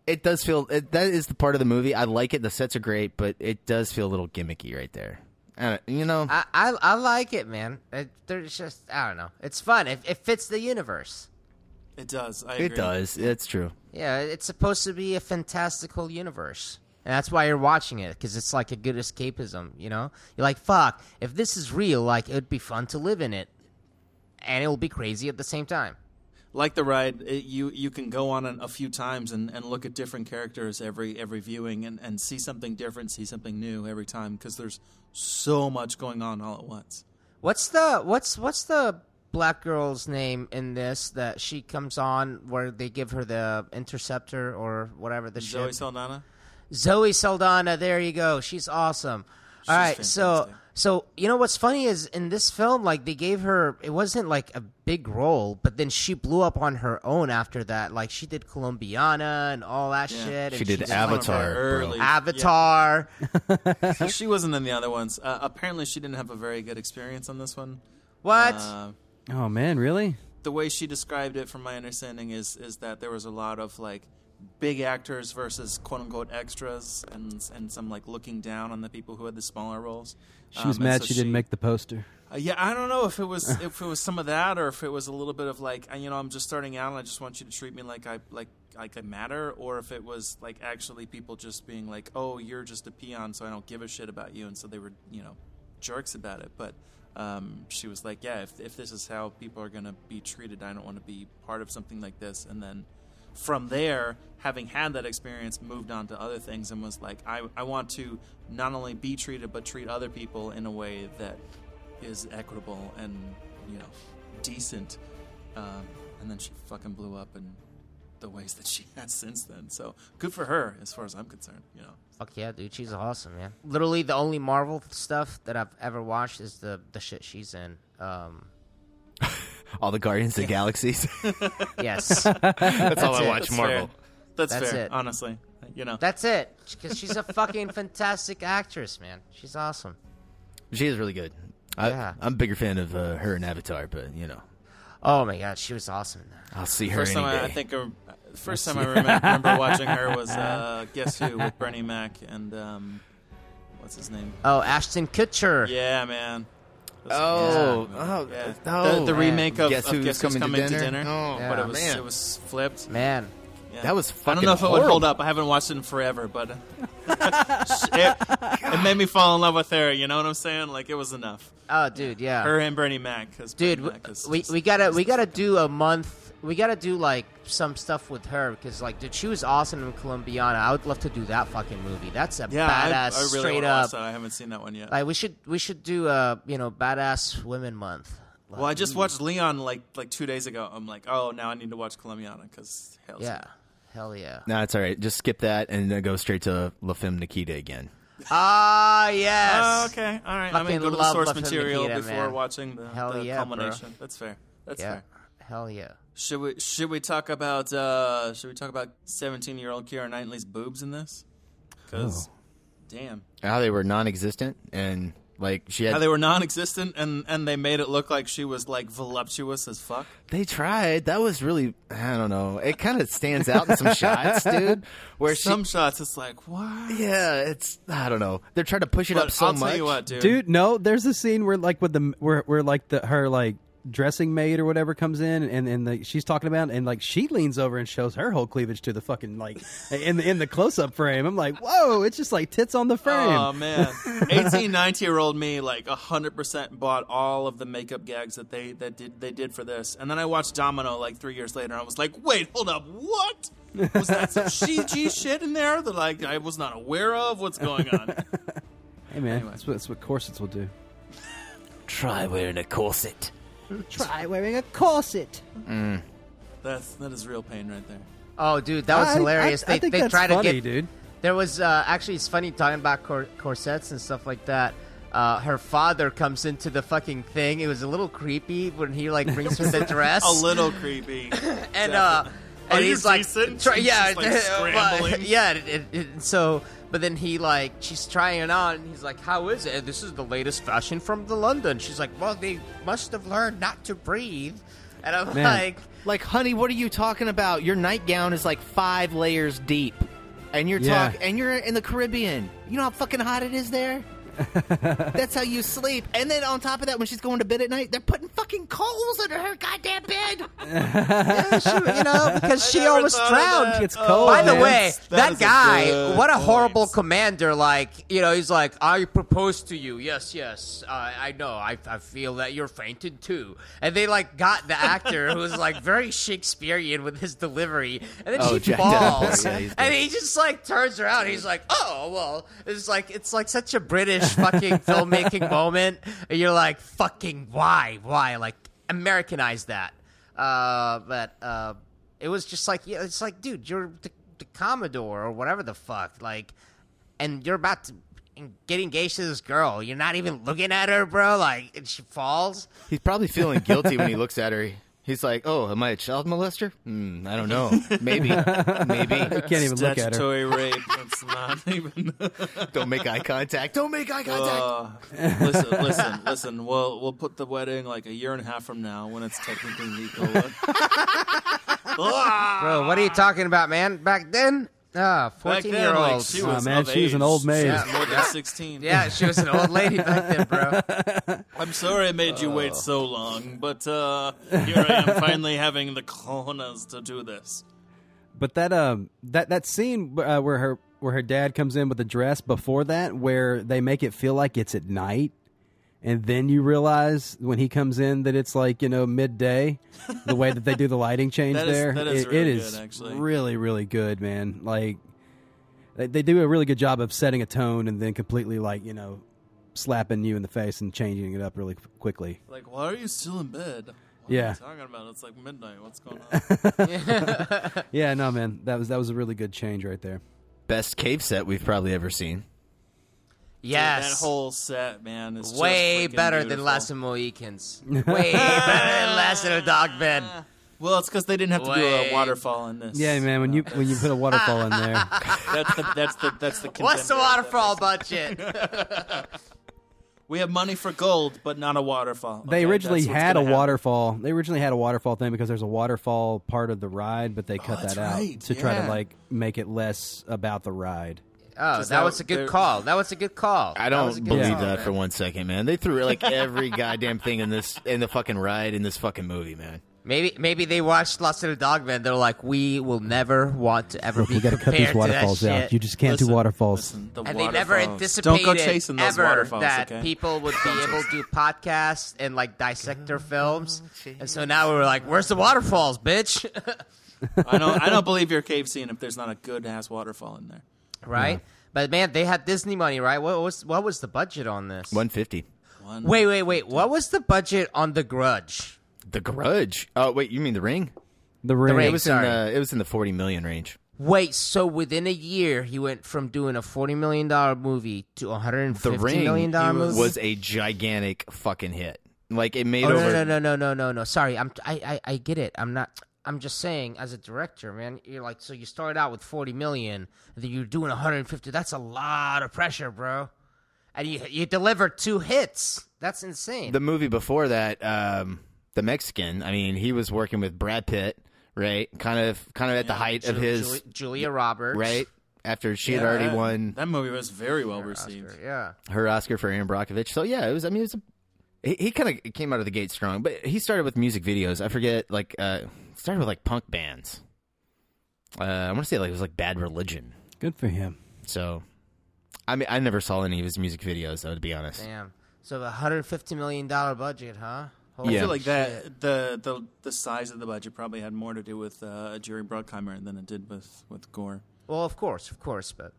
It does feel it, that is the part of the movie I like it. The sets are great, but it does feel a little gimmicky right there. Uh, you know, I, I I like it, man. It, there's just I don't know. It's fun. It, it fits the universe. It does. I it agree. does. It's true. Yeah, it's supposed to be a fantastical universe. And that's why you're watching it, because it's like a good escapism, you know? You're like, fuck, if this is real, like, it'd be fun to live in it. And it'll be crazy at the same time. Like the ride, it, you you can go on it a few times and, and look at different characters every every viewing and, and see something different, see something new every time because there's so much going on all at once. What's the what's what's the black girl's name in this that she comes on where they give her the interceptor or whatever the show. Zoe ship? Saldana. Zoe Saldana, there you go. She's awesome. All right, so fantastic. so you know what's funny is in this film, like they gave her, it wasn't like a big role, but then she blew up on her own after that. Like she did Colombiana and all that Yeah. shit. She and did just, Avatar, early. Avatar. So [laughs] she wasn't in the other ones. Uh, apparently, she didn't have a very good experience on this one. What? Uh, Oh man, really? the way she described it, from my understanding, is is that there was a lot of like big actors versus quote unquote extras, and and some like looking down on the people who had the smaller roles. She was Um, mad so she didn't make the poster. Uh, yeah, I don't know if it was [laughs] if it was some of that or if it was a little bit of like you know I'm just starting out and I just want you to treat me like I like like a matter, or if it was like actually people just being like, "Oh, you're just a peon, so I don't give a shit about you," and so they were you know jerks about it. But um, she was like, "Yeah, if if this is how people are gonna be treated, I don't want to be part of something like this." And then from there, having had that experience, moved on to other things and was like, I, I want to not only be treated, but treat other people in a way that is equitable and, you know, decent. Um, and then she fucking blew up in the ways that she [laughs] has since then. So good for her, as far as I'm concerned, you know. Fuck yeah, dude, she's awesome, man. Literally, the only Marvel stuff that I've ever watched is the the shit she's in. Um, [laughs] All the Guardians of the Galaxies. [laughs] yes, That's all I it. watch. Marvel. That's, That's fair, it. honestly. You know. That's it, because she's a fucking fantastic actress, man. She's awesome. She is really good. I, Yeah. I'm a bigger fan of uh, her in Avatar, but you know, Oh my god, she was awesome in that. I'll see her First any time I, day. I think the first time I remember, remember [laughs] watching her was uh, Guess Who with Bernie Mac and um, what's his name? Oh, Ashton Kutcher. Yeah, man. Oh, fantastic oh, yeah. oh, the, the remake of Guess of Who's Guess Who's Coming to Coming to Dinner? Dinner, Oh, but it was man. it was flipped. Man, Yeah. That was I don't know if it would hold up. I haven't watched it in forever, but [laughs] it, it made me fall in love with her. You know what I'm saying? Like it was enough. Oh, dude, yeah. Her and Bernie Mac, 'cause dude, Bernie we, Mac is we, just- we gotta we gotta do a month. We gotta do like some stuff with her because like, dude, she was awesome in Colombiana. I would love to do that fucking movie. That's a yeah, badass, I, really straight up. that. I haven't seen that one yet. Like we should we should do a you know badass women month. well, I just watched Leon like like two days ago. I'm like, oh, now I need to watch Colombiana because hell Yeah, hell yeah. No, it's all right. Just skip that and then go straight to La Femme Nikita again. Ah yes. Oh, okay, all right. I mean, Fucking go to the source La material Nikita, before man. watching the, Hell the yeah, culmination. bro. That's fair. That's yeah. fair. Hell yeah. Should we should we talk about uh should we talk about 17 year old Keira Knightley's boobs in this? Because damn, How they were non-existent and like she had. how they were non-existent and and they made it look like she was like voluptuous as fuck. They tried. That was really. I don't know. It kind of stands out in some shots, dude. Where she- some shots it's like what? Yeah, it's. I don't know. They're trying to push it But up so I'll much. you what, dude. Dude, no, there's a scene where like with the where where like the her like dressing maid or whatever comes in and and the, she's talking about and like she leans over and shows her whole cleavage to the fucking like in the in the close up frame. I'm like, whoa, it's just like tits on the frame. Oh man, [laughs] 18, 19 year old me like hundred percent bought all of the makeup gags that they that did they did for this, and then I watched Domino like three years later, and I was like, wait, hold up, what? Was that some [laughs] CG shit in there that like I was not aware of? What's going on? [laughs] hey man, that's, what, that's what corsets will do. Try wearing a corset. Try wearing a corset. Mm. That's that is real pain right there. Oh, dude, that was I- hilarious. I- I they think they that's try to funny, get dude. There was uh, actually it's funny talking about cor- corsets and stuff like that. Uh, her father comes into the fucking thing. It was a little creepy when he like brings her the [laughs] dress. A little creepy. [laughs] and uh, Definitely. and Are you he's like, decent? try- She's yeah, just, like, [laughs] well, scrambling. yeah. It, it, it- so, but then he like, she's trying it on. And he's like, "How is it? This is the latest fashion from the London." She's like, "Well, they must have learned not to breathe." And I'm Man. like, Like, honey, what are you talking about? Your nightgown is like five layers deep, and you're Yeah. talk, and you're in the Caribbean. You know how fucking hot it is there. [laughs] That's how you sleep. And then on top of that, when she's going to bed at night, they're putting fucking coals under her goddamn bed. [laughs] yeah, she, you know, because she never almost drowned. It's cold, By the man. way, That that, is a guy, good what a point. horrible commander! Like, you know, he's like, "I propose to you. Yes, yes. Uh, I know. I, I feel that you're fainted too." And they like got the actor who was like very Shakespearean with his delivery, and then Oh, she Jack falls, Yeah, and he just like turns around. He's like, "Oh well." It's like it's like such a British fucking filmmaking moment. And you're like, "Fucking why? Why? Like Americanize that." Uh, but uh, it was just like, yeah, it's like, dude, you're the, the Commodore or whatever the fuck, like, and you're about to get engaged to this girl. You're not even looking at her, bro. Like, and she falls. He's probably feeling guilty when he [laughs] looks at her. He's like, "Oh, am I a child molester? Hmm, I don't know. [laughs] Maybe, maybe. [laughs] Can't even look at her. Statutory rape. That's not even. [laughs] Don't make eye contact. Don't make eye contact." Uh, listen, listen, listen. We'll we'll put the wedding like a year and a half from now when it's technically legal. Bro, what are you talking about, man? Back then? Ah, 14 then, year like, olds. she Oh, was man, of she was an age. old maid. She was more than sixteen. yeah, she was an old lady back then, bro. [laughs] I'm sorry I made you wait so long, but uh, here I am finally [laughs] having the cojones to do this. But that um that that scene uh, where her where her dad comes in with the dress before that, where they make it feel like it's at night, and then you realize when he comes in that it's like you know midday. the way that they do the lighting [laughs] change That is- there, that is it- really it good, actually. really really good, man. Like they, they do a really good job of setting a tone and then completely like you know slapping you in the face and changing it up really quickly. Like, why are you still in bed? What Yeah. are you talking about? It's like midnight. What's going on? [laughs] [laughs] yeah, no, man, that was that was a really good change right there. Best cave set we've probably ever seen. Yes. that whole set, man, is Way freaking better than beautiful. Last of Mohicans. [laughs] Way better than Last of the Dogmen. [laughs] Well, it's because they didn't have to do a waterfall in this. Yeah, man, when you when you put a waterfall in there, [laughs] That's the that's the that's the. What's the waterfall budget? We have money for gold, but not a waterfall. They Okay, originally had a gonna happen. waterfall. They originally had a waterfall thing because there's a waterfall part of the ride, but they cut Oh, that's that out right, to try to like make it less about the ride. Oh, Just that was a good call. That was a good call. I That was a don't good believe call, that man. for one second, man. They threw like every goddamn thing in this in the fucking ride in this fucking movie, man. Maybe maybe they watched Lost in the Dogman. They're like, we will never want to ever Look, be we got to cut these compared to that waterfalls out. shit. You just can't Listen, do waterfalls. listen, the and they never waterfalls. anticipated Don't go chasing those ever waterfalls, that okay? people would be able to do podcasts and like dissect their films. Oh, And so now we're like, where's the waterfalls, bitch? I don't. I [laughs] don't believe your cave scene if there's not a good ass waterfall in there. Right? But man, they had Disney money, right? What was what was the budget on this? One fifty. Wait, wait, wait. What was the budget on The Grudge? The Grudge. Oh wait, you mean the Ring? The ring. Ring. It was sorry. in the it was in the forty million range. Wait, so within a year, he went from doing a forty million dollar movie to a hundred and The fifty Ring million dollar movie. was a gigantic fucking hit. Like it made Oh, over. no, no, no, no, no, no, no. Sorry, I'm. I, I, I get it. I'm not. I'm just saying, as a director, man, you're like, so you started out with 40 million, and then you're doing 150. That's a lot of pressure, bro. And you you delivered two hits. That's insane. The movie before that, um, the Mexican. I mean, he was working with Brad Pitt, right? Kind of, kind of at the height of his Julia, Julia Roberts, right after she had already that- won That movie was very well received. Oscar, yeah. her Oscar for Erin Brockovich. So yeah, it was. I mean, it was. A, he, he kind of came out of the gate strong, but he started with music videos. I forget, like, uh, started with like punk bands. Uh, I want to say like it was like Bad Religion. Good for him. So, I mean, I never saw any of his music videos, though. To be honest, Damn. So a 150 million dollar budget, huh? Yeah. I feel like that the, the the size of the budget probably had more to do with uh, Jerry Bruckheimer than it did with with Gore. Well, of course, of course, but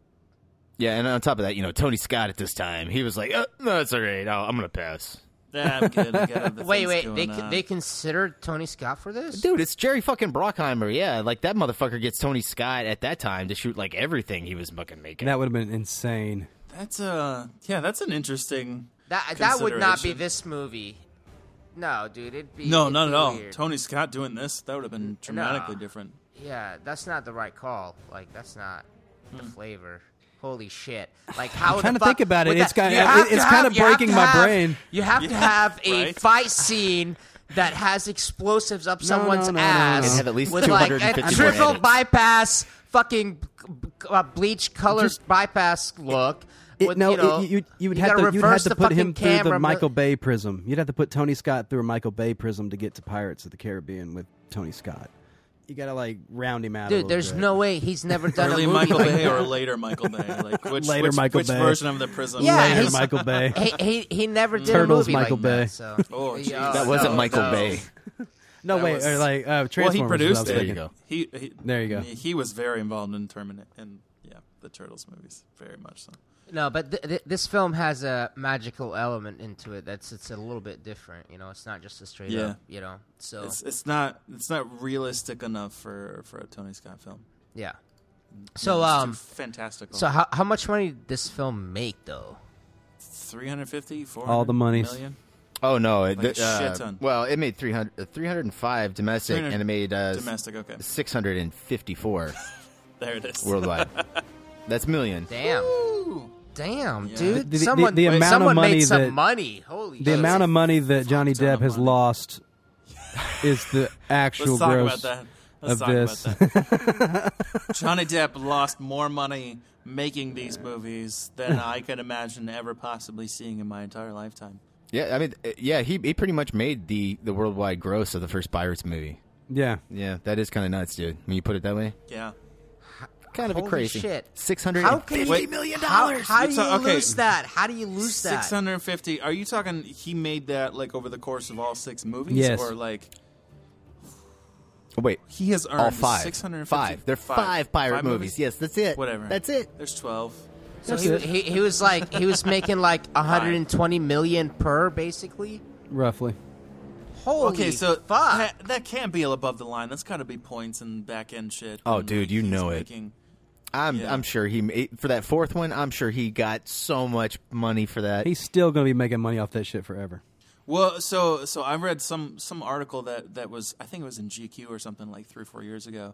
yeah. And on top of that, you know, Tony Scott at this time, he was like, oh, "No, it's all right. Oh, I'm gonna pass." Yeah, I'm good. I got other [laughs] wait, things wait. going They on. they considered Tony Scott for this? Dude, it's Jerry fucking Bruckheimer. Yeah, like that motherfucker gets Tony Scott at that time to shoot like everything he was fucking making. That would have been insane. That's uh yeah, that's an interesting. That that would not be consideration. this movie. No, dude, it'd be No, it'd not be at all. weird. Tony Scott doing this that would have been dramatically No. different. Yeah, that's not the right call. Like that's not the Hmm. flavor. Holy shit! Like how I'm trying the to think fuck about it. would It's that- kinda- you have it- it's to kinda have- you have breaking my have- brain. You have to have a right? fight scene that has explosives up someone's no, no, no, ass no. It'd have at least with like a triple edits. bypass, fucking uh, bleach colored bypass look. It, with, no, you, know, it, you, you would you have gotta you'd have to put him fucking through the Michael Bay prism. You'd have to put Tony Scott through a Michael Bay prism to get to Pirates of the Caribbean with Tony Scott. You got to like round him out. Dude, little there's bit. no way he's never done Early a movie Michael like Bay that. or later Michael Bay? [laughs] Like which Later which, Michael which Bay. version of the prism? Yeah, Later he's- Michael Bay. [laughs] he, he he never did Turtles a movie Michael like Bay. that. So [laughs] Oh, Yeah, jeez. that wasn't no, Michael no. Bay. No, That wait, was- or like uh, Well, Transformers. he is what I produced was it. He, he There you go. He was very involved in Terminator and yeah, the Turtles movies, very much so. No, but th- th- this film has a magical element into it that's it's a little bit different. You know, it's not just a straight Yeah. up. You know, so It's it's not it's not realistic enough for for a Tony Scott film. yeah. So It's too um, fantastical. so how how much money did this film make though? 350, 400 All the money million? Oh no! It, Like a uh, shit ton. Well, it made 300, uh, 305 domestic, 300 and it made uh, domestic, okay. six hundred and fifty-four [laughs] There it is. worldwide. [laughs] That's million. Damn, damn, Yeah. dude. The- the- the- someone the amount of money made some that- money. Holy The shit. amount of money that Johnny Depp has money. lost [laughs] is the actual Let's talk gross about that. Let's of talk this. about that. [laughs] Johnny Depp lost more money making these movies than I could imagine ever possibly seeing in my entire lifetime. Yeah, I mean, uh, yeah, he he pretty much made the the worldwide gross of the first Pirates movie. Yeah. Yeah, that is kind of nuts, dude. When you put it that way. Yeah. Kind of a Holy crazy. shit. Six hundred How and can fifty you- million How, dollars. how do you a- okay. lose that? How do you lose that? Six hundred fifty. Are you talking? He made that like over the course of all six movies, Yes. or like Oh, wait, he has earned all five. six hundred Five. They're five, pirate movies. Yes, that's it. Whatever. That's it. There's twelve. So he, he he was like he was [laughs] making like 120 million per basically. Roughly. Holy okay, so fuck! That, that can't be above the line. That's got to be points and back end shit. Oh, and, dude, like, you know it. making- I'm Yeah. I'm sure he made, for that fourth one. I'm sure he got so much money for that. He's still going to be making money off that shit forever. Well, so so I read some some article that that was I think it was in GQ or something like three or four years ago,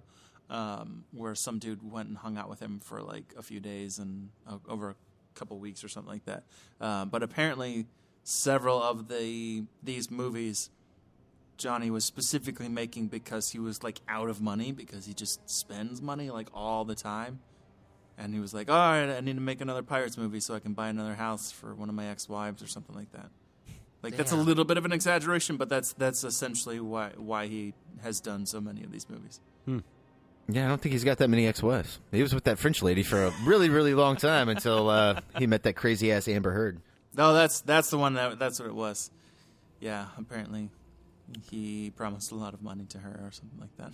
um, where some dude went and hung out with him for like a few days and uh, over a couple weeks or something like that. Uh, but apparently, several of the these movies, Johnny was specifically making because he was like out of money because he just spends money like all the time. And he was like, "All right, I need to make another Pirates movie so I can buy another house for one of my ex-wives or something like that." Like that's a little bit of an exaggeration, but that's that's essentially why why he has done so many of these movies. yeah, I don't think he's got that many ex-wives. He was with that French lady for a really really long time until uh, he met that crazy ass Amber Heard. No, that's that's the one that that's what it was. Yeah, apparently he promised a lot of money to her or something like that.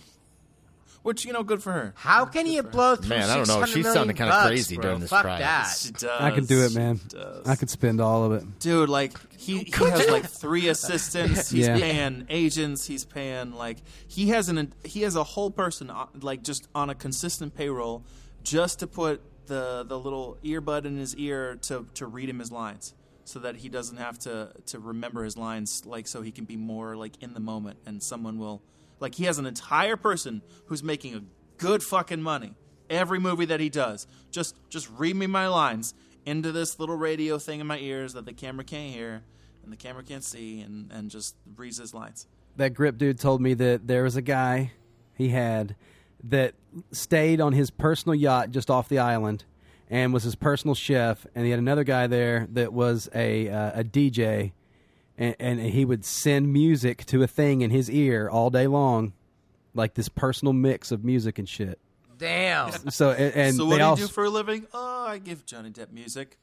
Which you know, good for her. How can you blow through Man, I don't know. 600 She's sounding kinda crazy bro? during this Fuck trial. that. She does. I can do it, man. Does. I could spend all of it. Dude, like he, he has like three assistants. He's Yeah. paying agents. He's paying like he has an he has a whole person uh, like just on a consistent payroll just to put the the little earbud in his ear to to read him his lines so that he doesn't have to to remember his lines like so he can be more like in the moment. And someone will like he has an entire person who's making a good fucking money. Every movie that he does. Just just read me my lines into this little radio thing in my ears that the camera can't hear and the camera can't see and and just reads his lines. That grip dude told me that there was a guy he had that stayed on his personal yacht just off the island and was his personal chef and he had another guy there that was a uh, a DJ and, and he would send music to a thing in his ear all day long like this personal mix of music and shit Damn. so and, and so they what do you also do for a living oh i give johnny depp music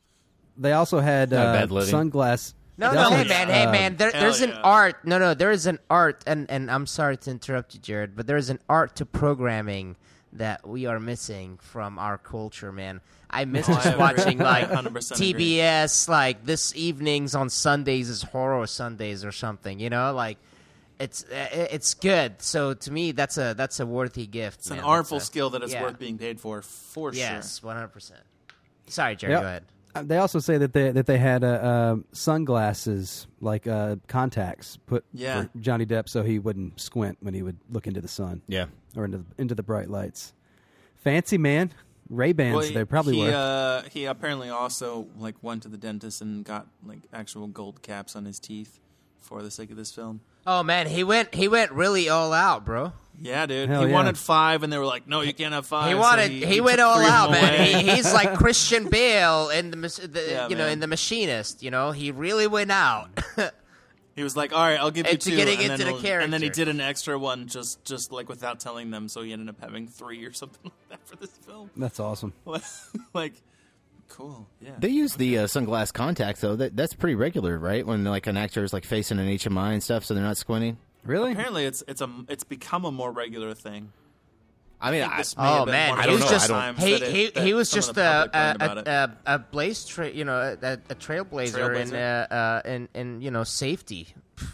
they also had Not uh, bad living. sunglass No, they no, also- hey man, hey uh, man. There, Hell there's an yeah. art. No, no, there is an art, and and I'm sorry to interrupt you, Jared, but there's an art to programming that we are missing from our culture, man. I miss Oh, just agree. watching like 100% agree. TBS, like this evenings on Sundays is horror Sundays or something. You know, like it's uh, it's good. So to me, that's a that's a worthy gift. it's an artful a- skill that is yeah. worth being paid for for Yes, sure one hundred percent. Sorry, Jerry. Yep. Go ahead. Uh, They also say that they that they had uh, uh, sunglasses like uh, contacts put Yeah. for Johnny Depp so he wouldn't squint when he would look into the sun Yeah. or into the, into the bright lights. Fancy man, Ray Bans. Well, they probably he, were. Uh, he apparently also like went to the dentist and got like actual gold caps on his teeth for the sake of this film. Oh man, he went he went really all out, bro. Yeah, dude. Hell he yeah. wanted five, and they were like, "No, you can't have five. He So wanted. he, he, went all out, man. He, he's [laughs] like Christian Bale in the, mas- the Yeah, you know in the Machinist. You know, he really went out. [laughs] He was like, "All right, I'll give you Into two. getting and into then the we'll- And then he did an extra one just just like without telling them, so he ended up having three or something [laughs] like that for this film. That's awesome. like, cool. Yeah. They use the uh, sunglass contacts though. That that's pretty regular, right? When like an actor is like facing an HMI and stuff, so they're not squinting. Really? Apparently, it's it's a it's become a more regular thing. I mean, think I, this may have oh man, one he was just he it- he, he was just a a, a, a, a blaze tra- you know a, a trailblazer in uh, uh in in you know safety. [laughs]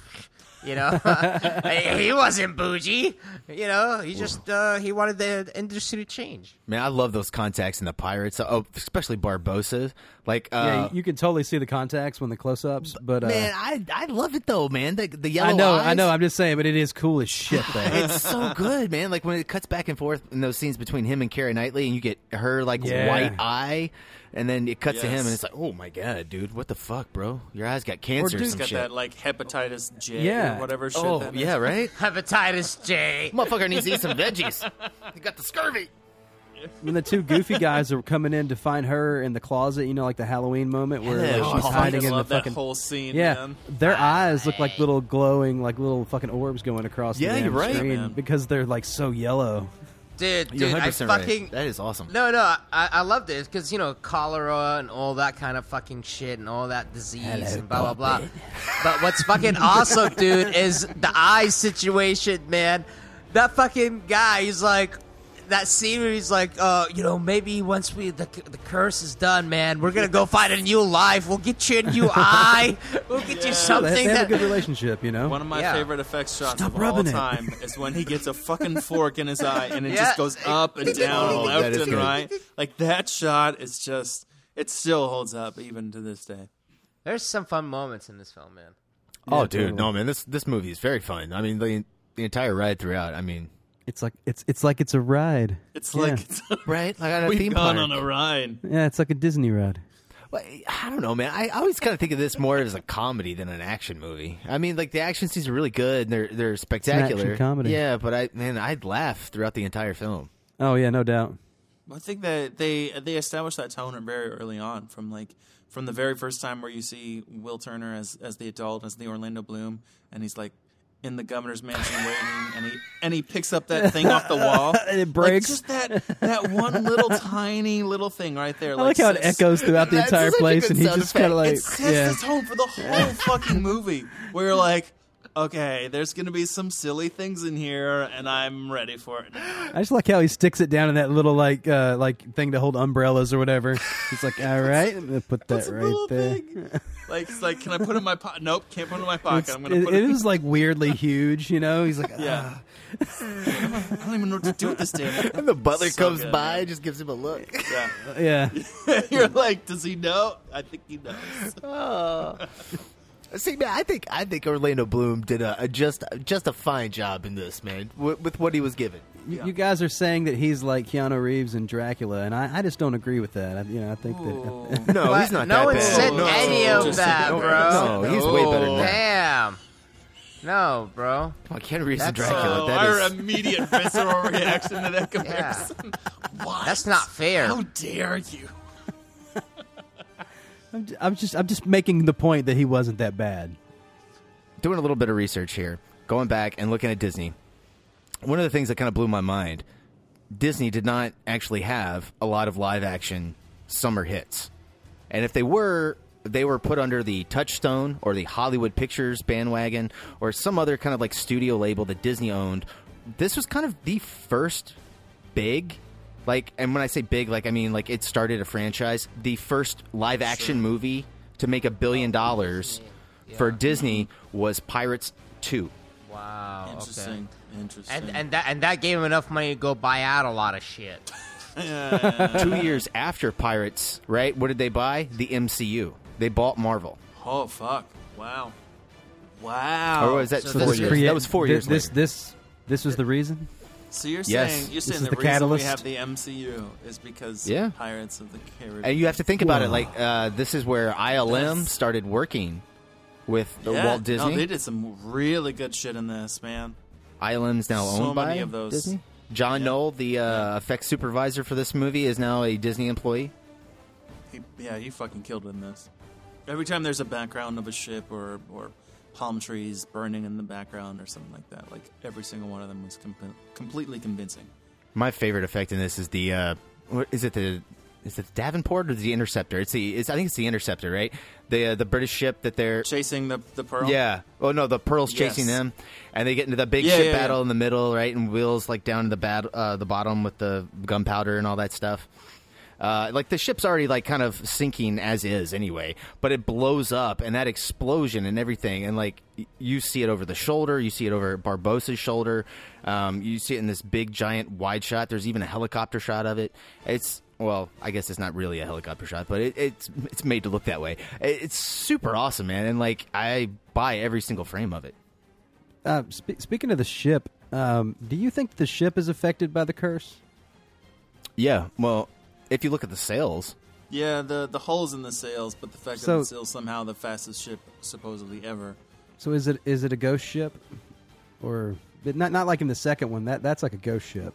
You know, [laughs] he he wasn't bougie. You know, he just uh, he wanted the industry to change. man, I love those contacts in the pirates. Oh, especially Barbossa. Like, uh, yeah, you, you can totally see the contacts when the close-ups, but uh, man, I I love it though, man. The the yellow I know, eyes. I know. I'm just saying, but it is cool as shit. [laughs] Though. it's so good, man. Like when it cuts back and forth in those scenes between him and Keira Knightley, and you get her like Yeah. white eye, and then it cuts to him, and it's like, oh my god, dude, what the fuck, bro? Your eyes got cancer. or He's some got shit. that like hepatitis J Yeah. or whatever shit. oh that is. yeah, right. [laughs] Hepatitis J. Motherfucker needs to eat some veggies. He got the scurvy. when the two goofy guys are coming in to find her in the closet, you know, like the Halloween moment where Yeah, like, oh, she's I hiding fucking in the love that fucking whole scene, Yeah, man. their eyes look like little glowing, like little fucking orbs going across Yeah, the you're right, screen man. because they're like so yellow. Dude, You're dude, I 100% right. fucking That is awesome. No, no, I, I love this because you know cholera and all that kind of fucking shit and all that disease Hello, and blah blah blah. But what's fucking [laughs] awesome, dude, is the eye situation, man. That fucking guy, he's like. That scene where he's like, uh, you know, maybe once we the, the curse is done, man, we're gonna go find a new life. We'll get you a new [laughs] eye. We'll get you something they have that a good relationship, you know. One of my Yeah. favorite effects shots Stop of all rubbing it. time is when he gets a fucking fork in his eye and it Yeah. just goes up and [laughs] down, Oh, left that is and good. right. Like that shot is just it still holds up even to this day. There's some fun moments in this film, man. Oh, Yeah, dude, totally. no, man, this this movie is very fun. I mean, the the entire ride throughout. I mean, It's like it's it's like it's a ride. It's Yeah. like it's [laughs] right, like on a we've theme gone park. on a ride. Yeah, it's like a Disney ride. Well, I don't know, man. I always kind of think of this more as a comedy than an action movie. I mean, like the action scenes are really good. And they're they're spectacular. action comedy. Yeah, but I man, I'd laugh throughout the entire film. Oh yeah, no doubt. I think that they they established that tone very early on, from like from the very first time where you see Will Turner as as the adult, as the Orlando Bloom, and he's like in the governor's mansion waiting, and he and he picks up that thing off the wall, [laughs] And it Like, breaks. just that that one little [laughs] tiny little thing right there. I like how it echoes throughout the [laughs] entire place, and he just kind of like It sets yeah. the tone for the whole fucking movie. Where you're like, okay, there's gonna be some silly things in here, and I'm ready for it. now. I just like how he sticks it down in that little like uh like thing to hold umbrellas or whatever. He's like, all right, I'm gonna put that It's right little there. thing. Like, it's like, can I put it in my pocket? Nope, can't put it in my pocket. It's- I'm gonna it, put it it. is like weirdly huge, you know. He's like, Yeah. "Ah." I don't even know what to do with this damn. [laughs] And the butler So comes good, by, man. just gives him a look. Yeah. yeah. [laughs] You're like, does he know? I think he knows. Oh. [laughs] See, man, I think I think Orlando Bloom did a, a just just a fine job in this, man, with, with what he was given. You, you guys are saying that he's like Keanu Reeves and Dracula, and I, I just don't agree with that. I, you know, I think that [laughs] No, he's not no that one bad. said No. any of Just- that, no, bro. no, he's way better than that. Damn. No, bro. Come on, Keanu Reeves and Dracula. Oh, that our is, immediate [laughs] visceral reaction to that comparison. [laughs] What? That's not fair. How dare you? I'm, j- I'm just I'm just making the point that he wasn't that bad. doing a little bit of research here, going back and looking at Disney. One of the things that kind of blew my mind, Disney did not actually have a lot of live action summer hits. And if they were, they were put under the Touchstone or the Hollywood Pictures bandwagon or some other kind of like studio label that Disney owned. This was kind of the first big like and when I say big like I mean like it started a franchise, the first live action movie to make a billion oh, dollars for Disney was Pirates 2. Wow. Interesting. Okay. Interesting. And and that and that gave him enough money to go buy out a lot of shit. [laughs] [laughs] Two years after Pirates, right? What did they buy? The MCU. They bought Marvel. oh fuck! Wow. Wow. Or was that So four years? Create- that was four thi- years this later. this this was the reason. So you're Yes. saying you're This saying the, the reason catalyst? we have the MCU is because Yeah. Pirates of the Caribbean. And you have to think about it like uh, this is where ILM That's- started working with the yeah, Walt Disney. No, they did some really good shit in this, man. ILM's now So owned by. Disney. John Yeah. Knoll, the uh, effects supervisor for this movie, is now a Disney employee. He, yeah, he fucking killed in this. Every time there's a background of a ship or or palm trees burning in the background or something like that, like every single one of them was com- completely convincing. My favorite effect in this is the uh, what is it the is it the Davenport or the Interceptor? It's the it's, I think it's the Interceptor, right? The uh, the British ship that they're Chasing the the pearl. Yeah. Oh no, the Pearl's Yes. chasing them, and they get into the big Yeah, ship yeah, yeah. battle in the middle, right? And Will's like down in the bad uh, the bottom with the gunpowder and all that stuff. Uh, like the ship's already like kind of sinking as is anyway, but it blows up and that explosion and everything, and like you see it over the shoulder, you see it over Barbossa's shoulder, um, you see it in this big giant wide shot. There's even a helicopter shot of it. It's well, I guess it's not really a helicopter shot, but it, it's it's made to look that way. It- It's super awesome, man, and like I buy every single frame of it. Uh, spe- speaking of the ship, um, do you think the ship is affected by the curse? Yeah, well, if you look at the sails, Yeah, the the holes in the sails, but the fact So- that it's still somehow the fastest ship supposedly ever. So is it is it a ghost ship, or not not like in the second one? That that's like a ghost ship.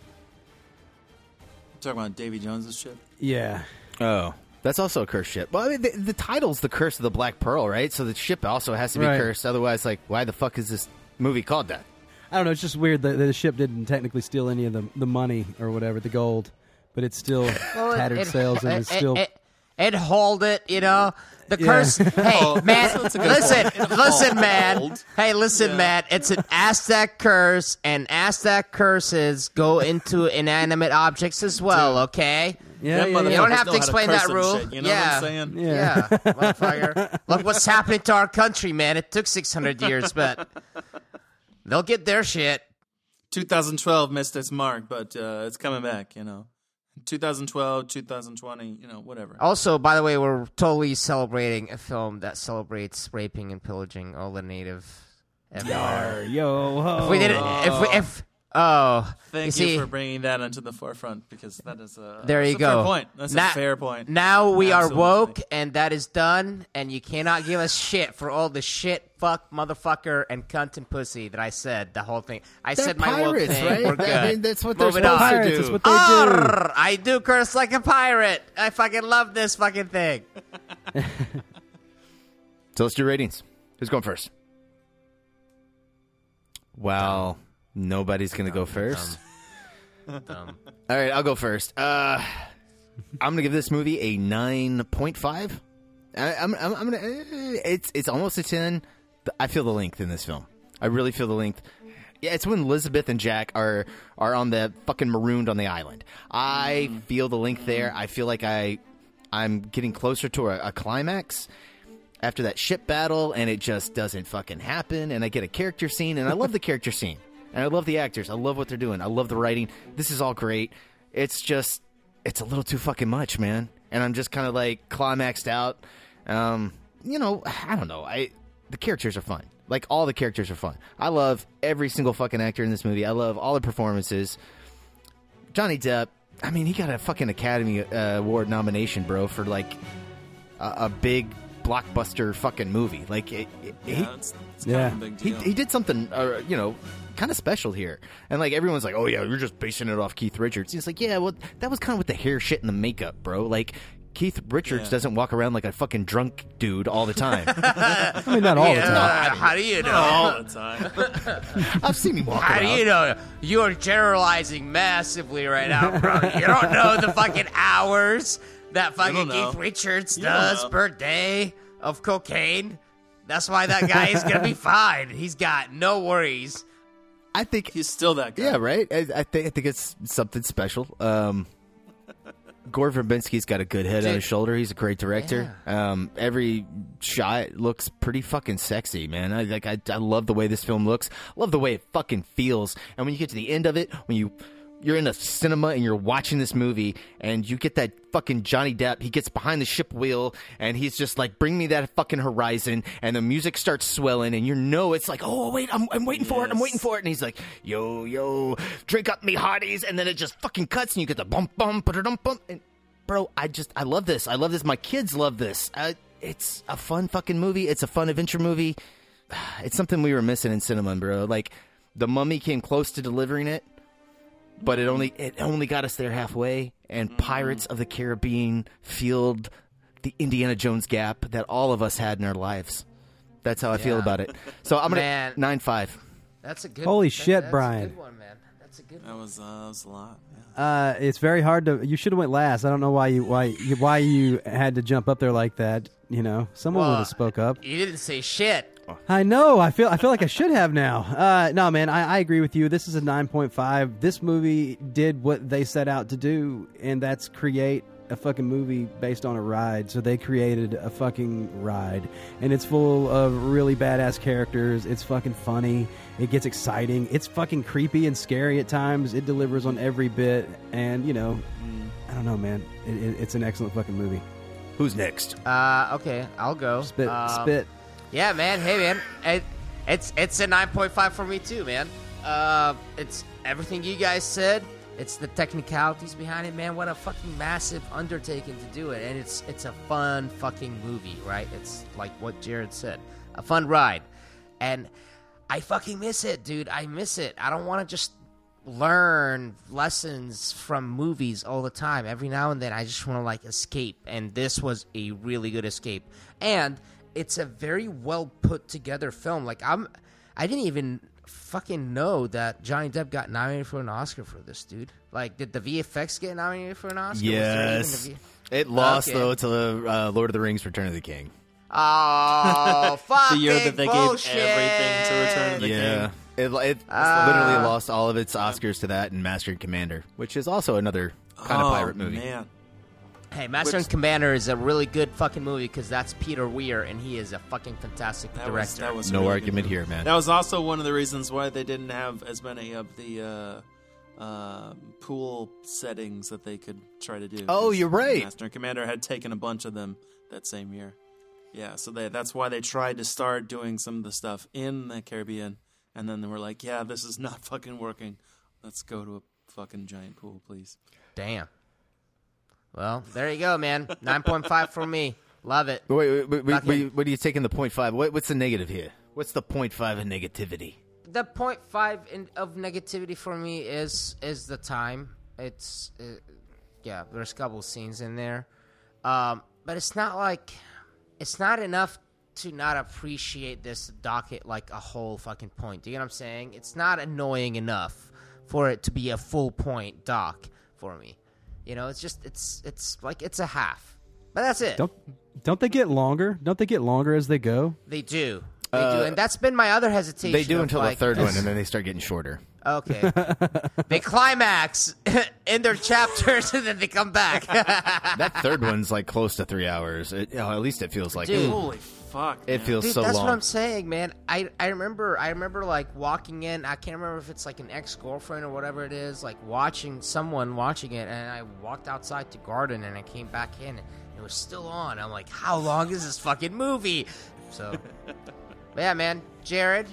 Talking about Davy Jones's ship. Yeah. Oh, that's also a cursed ship. Well, I mean, the, the title's the Curse of the Black Pearl, right? So the ship also has to be Right. cursed. Otherwise, like, why the fuck is this movie called that? I don't know. It's just weird that, that the ship didn't technically steal any of the the money or whatever, the gold, but it's still Well, tattered it- sails and it, it's still. It, it, it hold it, you know. The Yeah. curse. [laughs] Hey, Oh, man, that's a good listen, listen, man. Hey, listen, Yeah. man. It's an Aztec curse, and Aztec curses go into inanimate objects as well. Okay. Yeah, you yeah, yeah. don't have to how to explain that rule. shit, you know what yeah. I'm saying? Yeah, Yeah. [laughs] motherfucker. Look what's happening to our country, man. It took 600 years, but they'll get their shit. 2012 missed its mark, but uh, it's coming back. You know, 2012, 2020, you know, whatever. Also, by the way, we're totally celebrating a film that celebrates raping and pillaging all the native empire. Yo, ho. If we did it, if we, if oh, Thank you you, see, for bringing that into the forefront because that is a there you a go. Fair point. That's Na- a fair point. Now we Absolutely. are woke, and that is done. And you cannot give us shit for all the shit, fuck, motherfucker, and cunt and pussy that I said. The whole thing. I They're said my woke pirates, thing. right? We're good. I mean, that's what they're Moving supposed on. to do. that's what they do. I do curse like a pirate. I fucking love this fucking thing. [laughs] So let's do ratings. Who's going first? Well, nobody's going to go first. Dumb. All right, I'll go first. Uh, I'm gonna give this movie a nine point five. I'm, I'm, I'm gonna. eh, It's it's almost a ten. I feel the length in this film. I really feel the length. Yeah, it's when Elizabeth and Jack are are on the fucking marooned on the island. I feel the length there. I feel like I I'm getting closer to a, a climax after that ship battle, and it just doesn't fucking happen. And I get a character scene, and I love the character scene, and I love the actors. I love what they're doing. I love the writing. This is all great. It's just, it's a little too fucking much, man. And I'm just kind of like climaxed out. Um, you know, I don't know. I the characters are fun. Like all the characters are fun. I love every single fucking actor in this movie. I love all the performances. Johnny Depp. I mean, he got a fucking Academy uh, Award nomination, bro, for like a, a big blockbuster fucking movie. Like, it, it- Yeah, he, it's, it's kind of a big he, he did something, uh, you know, kind of special here. And like everyone's like, "Oh yeah, you're just basing it off Keith Richards." He's like, "Yeah, well, that was kind of with the hair shit and the makeup, bro. Like." Keith Richards Yeah. doesn't walk around like a fucking drunk dude all the time. [laughs] I mean, not all the time. Uh, how do you know? all the time. [laughs] I've seen him walk How around. do you know? You're generalizing massively right now, bro. [laughs] you don't know the fucking hours that fucking. Keith Richards You does per day of cocaine. That's why that guy is gonna be fine. He's got no worries. I think He's still that guy. Yeah, right. I, I think I think it's something special. Um, [laughs] Gore Verbinski's got a good head on his shoulder. He's a great director. Um, every shot looks pretty fucking sexy, man. I like. I, I love the way this film looks. Love the way it fucking feels. And when you get to the end of it, when you you're in a cinema and you're watching this movie and you get that fucking Johnny Depp. He gets behind the ship wheel and he's just like, bring me that fucking horizon. And the music starts swelling and you know it's like, oh, wait, I'm, I'm waiting for it. I'm waiting for it. And he's like, yo, yo, drink up me hearties. And then it just fucking cuts and you get the bump, bump, ba-da-dum, bump. And bro, I just, I love this. I love this. My kids love this. Uh, it's a fun fucking movie. It's a fun adventure movie. [sighs] It's something we were missing in cinema, bro. Like, The Mummy came close to delivering it but it only it only got us there halfway. And Pirates of the Caribbean filled the Indiana Jones gap that all of us had in our lives. That's how I feel Yeah. about it. So I'm gonna Man. nine five. That's a good. Holy that- shit, that's Brian. A good one, man. That's a good. That was, uh, that was a lot. Yeah. Uh, it's very hard to. You should have went last. I don't know why you why you, why you had to jump up there like that. You know, someone would have spoke up. You didn't say shit. [laughs] I know. I feel. I feel like I should have now. Uh, no, man. I, I agree with you. This is a nine point five. This movie did what they set out to do, and that's create a fucking movie based on a ride. So they created a fucking ride, and it's full of really badass characters. It's fucking funny. It gets exciting. It's fucking creepy and scary at times. It delivers on every bit, and you know, I don't know, man. It, it, it's an excellent fucking movie. Who's next? Uh, okay, I'll go. Spit, Um, spit. Yeah, man. Hey, man. It, it's it's a nine point five for me too, man. Uh, it's everything you guys said. It's the technicalities behind it, man. What a fucking massive undertaking to do it, and it's it's a fun fucking movie, right? It's like what Jared said, a fun ride, and I fucking miss it, dude. I miss it. I don't want to just learn lessons from movies all the time. Every now and then, I just want to like escape, and this was a really good escape. And it's a very well put together film. Like I'm, I didn't even fucking know that Johnny Depp got nominated for an Oscar for this, dude. Like, did the VFX get nominated for an Oscar? Was there even Yes. a V- It lost Okay. though to uh, Lord of the Rings: Return of the King. Oh, fucking [laughs] The year that they gave bullshit. everything to Return of the yeah, King. it, it Ah. literally lost all of its Oscars to that and Master and Commander, which is also another kind oh, of pirate movie. Man. Hey, Master Which- and Commander is a really good fucking movie because that's Peter Weir, and he is a fucking fantastic That director. was, that was No really argument here, man. That was also one of the reasons why they didn't have as many of the uh, uh, pool settings that they could try to do. Oh, you're right. Master and Commander had taken a bunch of them that same year. Yeah, so they, that's why they tried to start doing some of the stuff in the Caribbean, and then they were like, "Yeah, this is not [laughs] fucking working. Let's go to a fucking giant pool, please." Damn. Well, there you go, man. Nine point five for me. Love it. Wait, wait, wait, wait, what are you taking the point five? What, what's the negative here? What's the point five in negativity? The point five in, of negativity for me is is the time. It's uh, yeah. There's a couple scenes in there, um, but it's not like it's not enough to not appreciate this docket like a whole fucking point. Do you know what I'm saying? It's not annoying enough for it to be a full point doc for me. You know, it's just it's it's like it's a half, but that's it. Don't don't they get longer? Don't they get longer as they go? They do. They Uh, do, and that's been my other hesitation. They do until like, the third one, and then they start getting shorter. Okay. [laughs] they climax [laughs] in their chapters and then they come back. [laughs] that third one's like close to three hours. It, you know, at least it feels like Dude. it. Holy fuck! It man. feels Dude, so that's long. what I'm saying, man. I, I remember I remember like walking in. I can't remember if it's like an ex girlfriend or whatever it is. Like watching someone watching it, and I walked outside to garden, and I came back in, and it was still on. I'm like, how long is this fucking movie? So, [laughs] but yeah, man, Jared.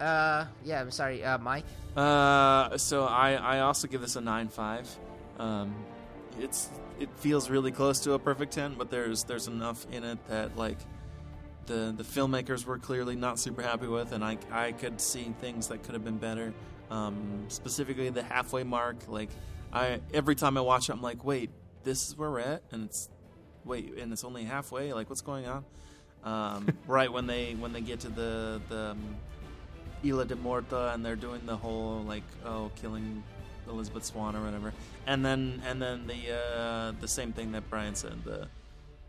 Uh, yeah, I'm sorry, uh, Mike. Uh, so I, I also give this a nine five. Um, it's it feels really close to a perfect ten, but there's there's enough in it that like the the filmmakers were clearly not super happy with, and I I could see things that could have been better. Um, specifically the halfway mark. Like I every time I watch it, I'm like, wait, this is where we're at, and it's wait, and it's only halfway. Like what's going on? Um, [laughs] right when they when they get to the the um, Isla de Muerta and they're doing the whole like oh killing Elizabeth Swann or whatever, and then and then the uh, the same thing that Brian said the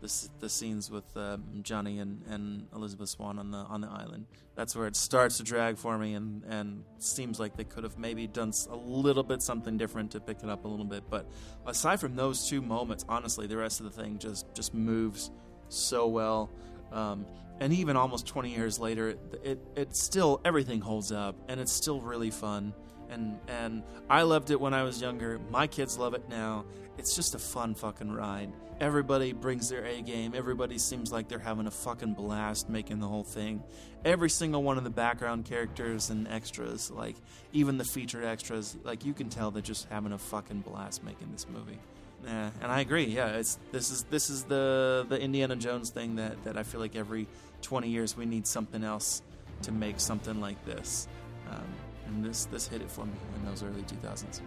the, the scenes with um, Johnny and, and Elizabeth Swann on the on the island. That's where it starts to drag for me, and and seems like they could have maybe done a little bit something different to pick it up a little bit. But aside from those two moments, honestly, the rest of the thing just just moves so well. Um, and even almost 20 years later, it, it it still everything holds up, and it's still really fun. And and I loved it when I was younger. My kids love it now. It's just a fun fucking ride. Everybody brings their A game. Everybody seems like they're having a fucking blast making the whole thing. Every single one of the background characters and extras, like even the featured extras, like you can tell they're just having a fucking blast making this movie. Yeah, and I agree. Yeah, it's this is this is the the Indiana Jones thing that that I feel like every 20 years we need something else to make something like this. Um, and this this hit it for me in those early 2000s.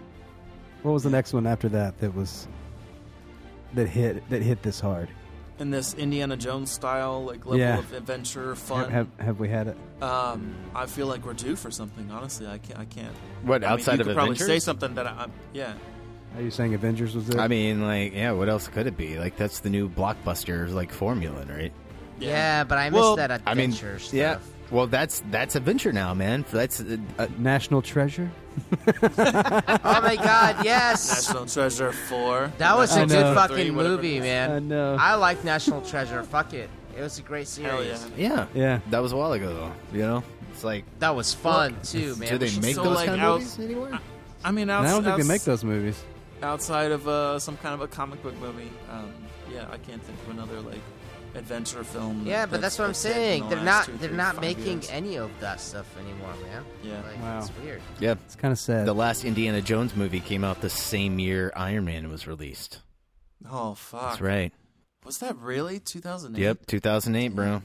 What was the next one after that that was that hit that hit this hard? In this Indiana Jones style like level Yeah. of adventure, fun. have have we had it? Um, I feel like we're due for something. Honestly, I can't. I can't. What, I mean, outside you of could probably Avengers? say something that I, I'm. Yeah. Are you saying Avengers was it? I mean, like, yeah, what else could it be? Like, that's the new blockbuster, like, formula, right? Yeah, but I missed Well, that I mean, adventure stuff. yeah. Well, that's that's adventure now, man. That's uh, uh, National Treasure. [laughs] oh my god, yes. National Treasure Four. That was a I good know. fucking Three, whatever movie, it is. man. I know. I like National Treasure. Fuck it. It was a great series. Hell yeah. yeah, Yeah. That was a while ago, though. You know, it's like, That was fun too, man. do they make So, those like, kind of movies anymore? I mean, And outs- I don't think they make those movies. outside of uh, some kind of a comic book movie. Um, yeah, I can't think of another like adventure film. Yeah, but that's what I'm saying. the They're not two, they're not making years. any of that stuff anymore, man. Yeah. Like, Wow. it's weird. Yeah. It's kind of sad. The last Indiana Jones movie came out the same year Iron Man was released. Oh fuck! That's right. Was that really 2008? Yep, 2008, bro.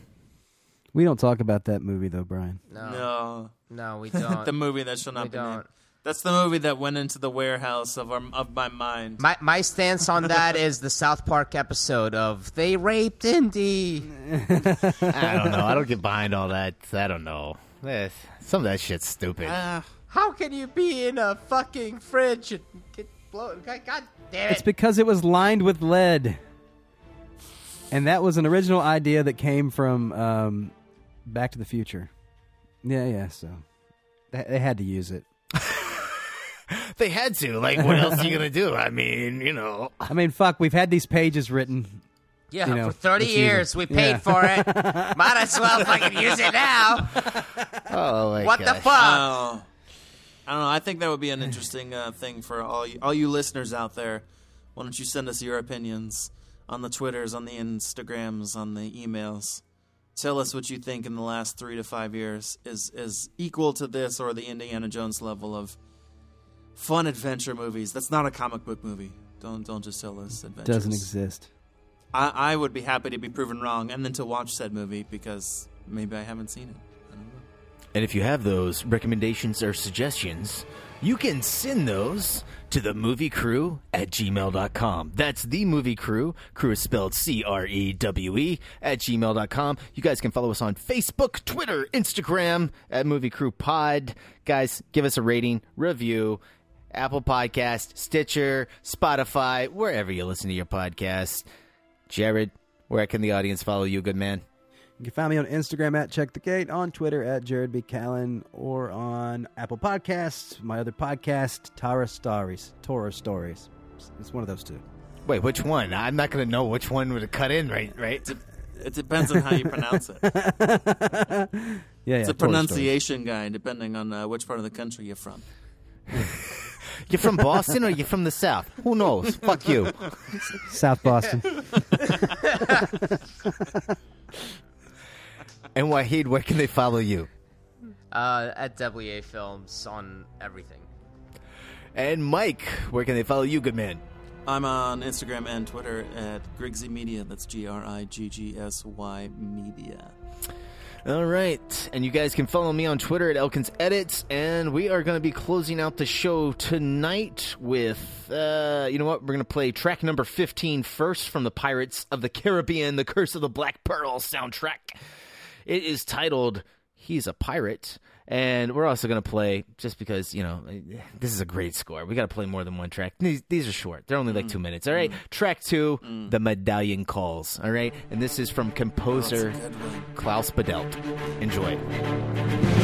we don't talk about that movie though, Brian. No. No. No, we [laughs] don't. the movie that shall not we be don't. named. That's the movie that went into the warehouse of our, of my mind. My my stance on that is the South Park episode of "They raped Indy." [laughs] I don't know. I don't get behind all that. I don't know. Eh, Some of that shit's stupid. How can you be in a fucking fridge and get blown? God, God damn it! It's because it was lined with lead. And that was an original idea that came from um, Back to the Future. Yeah, yeah, so they, they had to use it. They had to. Like, what else are you gonna do? I mean, you know. I mean, fuck, we've had these pages written. Yeah, you know, for thirty years it. we paid Yeah. for it. [laughs] Might as well fucking use it now. Oh my What the fuck? Oh. I don't know. I think that would be an interesting uh, thing for all you, all you listeners out there. Why don't you send us your opinions on the Twitters, on the Instagrams, on the emails? Tell us what you think in the last three to five years is is equal to this or the Indiana Jones level of fun adventure movies. That's not a comic book movie. Don't don't just tell us adventures. Doesn't exist. I, I would be happy to be proven wrong and then to watch said movie because maybe I haven't seen it. And if you have those recommendations or suggestions, you can send those to the movie crew at gmail.com. That's the movie crew. Crew is spelled C R E W E at gmail.com. You guys can follow us on Facebook, Twitter, Instagram at Movie Crew Pod. Guys, give us a rating, review, Apple Podcast, Stitcher, Spotify, wherever you listen to your podcast. Jared, where can the audience follow you, good man? You can find me on Instagram at Check the Gate, on Twitter at Jared B. Callen, or on Apple Podcasts, my other podcast, Tara Stories. Torah Stories. It's one of those two. Wait, which one? I'm not going to know which one would cut in, right? Right? It depends on how you pronounce it. [laughs] Yeah, yeah. it's a Torah Stories. pronunciation guide depending on uh, which part of the country you're from. [laughs] You're from Boston or you're from the South? Who knows? Fuck you. South Boston. And Wahid, where can they follow you? Uh, at WA Films on everything. And Mike, where can they follow you, good man? I'm on Instagram and Twitter at Griggsy Media. That's G R I G G S Y Media. All right. And you guys can follow me on Twitter at Elkins Edits. And we are going to be closing out the show tonight with, uh, you know what? We're going to play track number 15 first from the Pirates of the Caribbean, The Curse of the Black Pearl soundtrack. It is titled He's a Pirate. And we're also going to play, just because, you know, [sighs] this is a great score. We got to play more than one track. These, these are short, they're only like mm. two minutes. All right. Mm. Track two, mm. The Medallion Calls. All right. And this is from composer Klaus Badelt. Enjoy.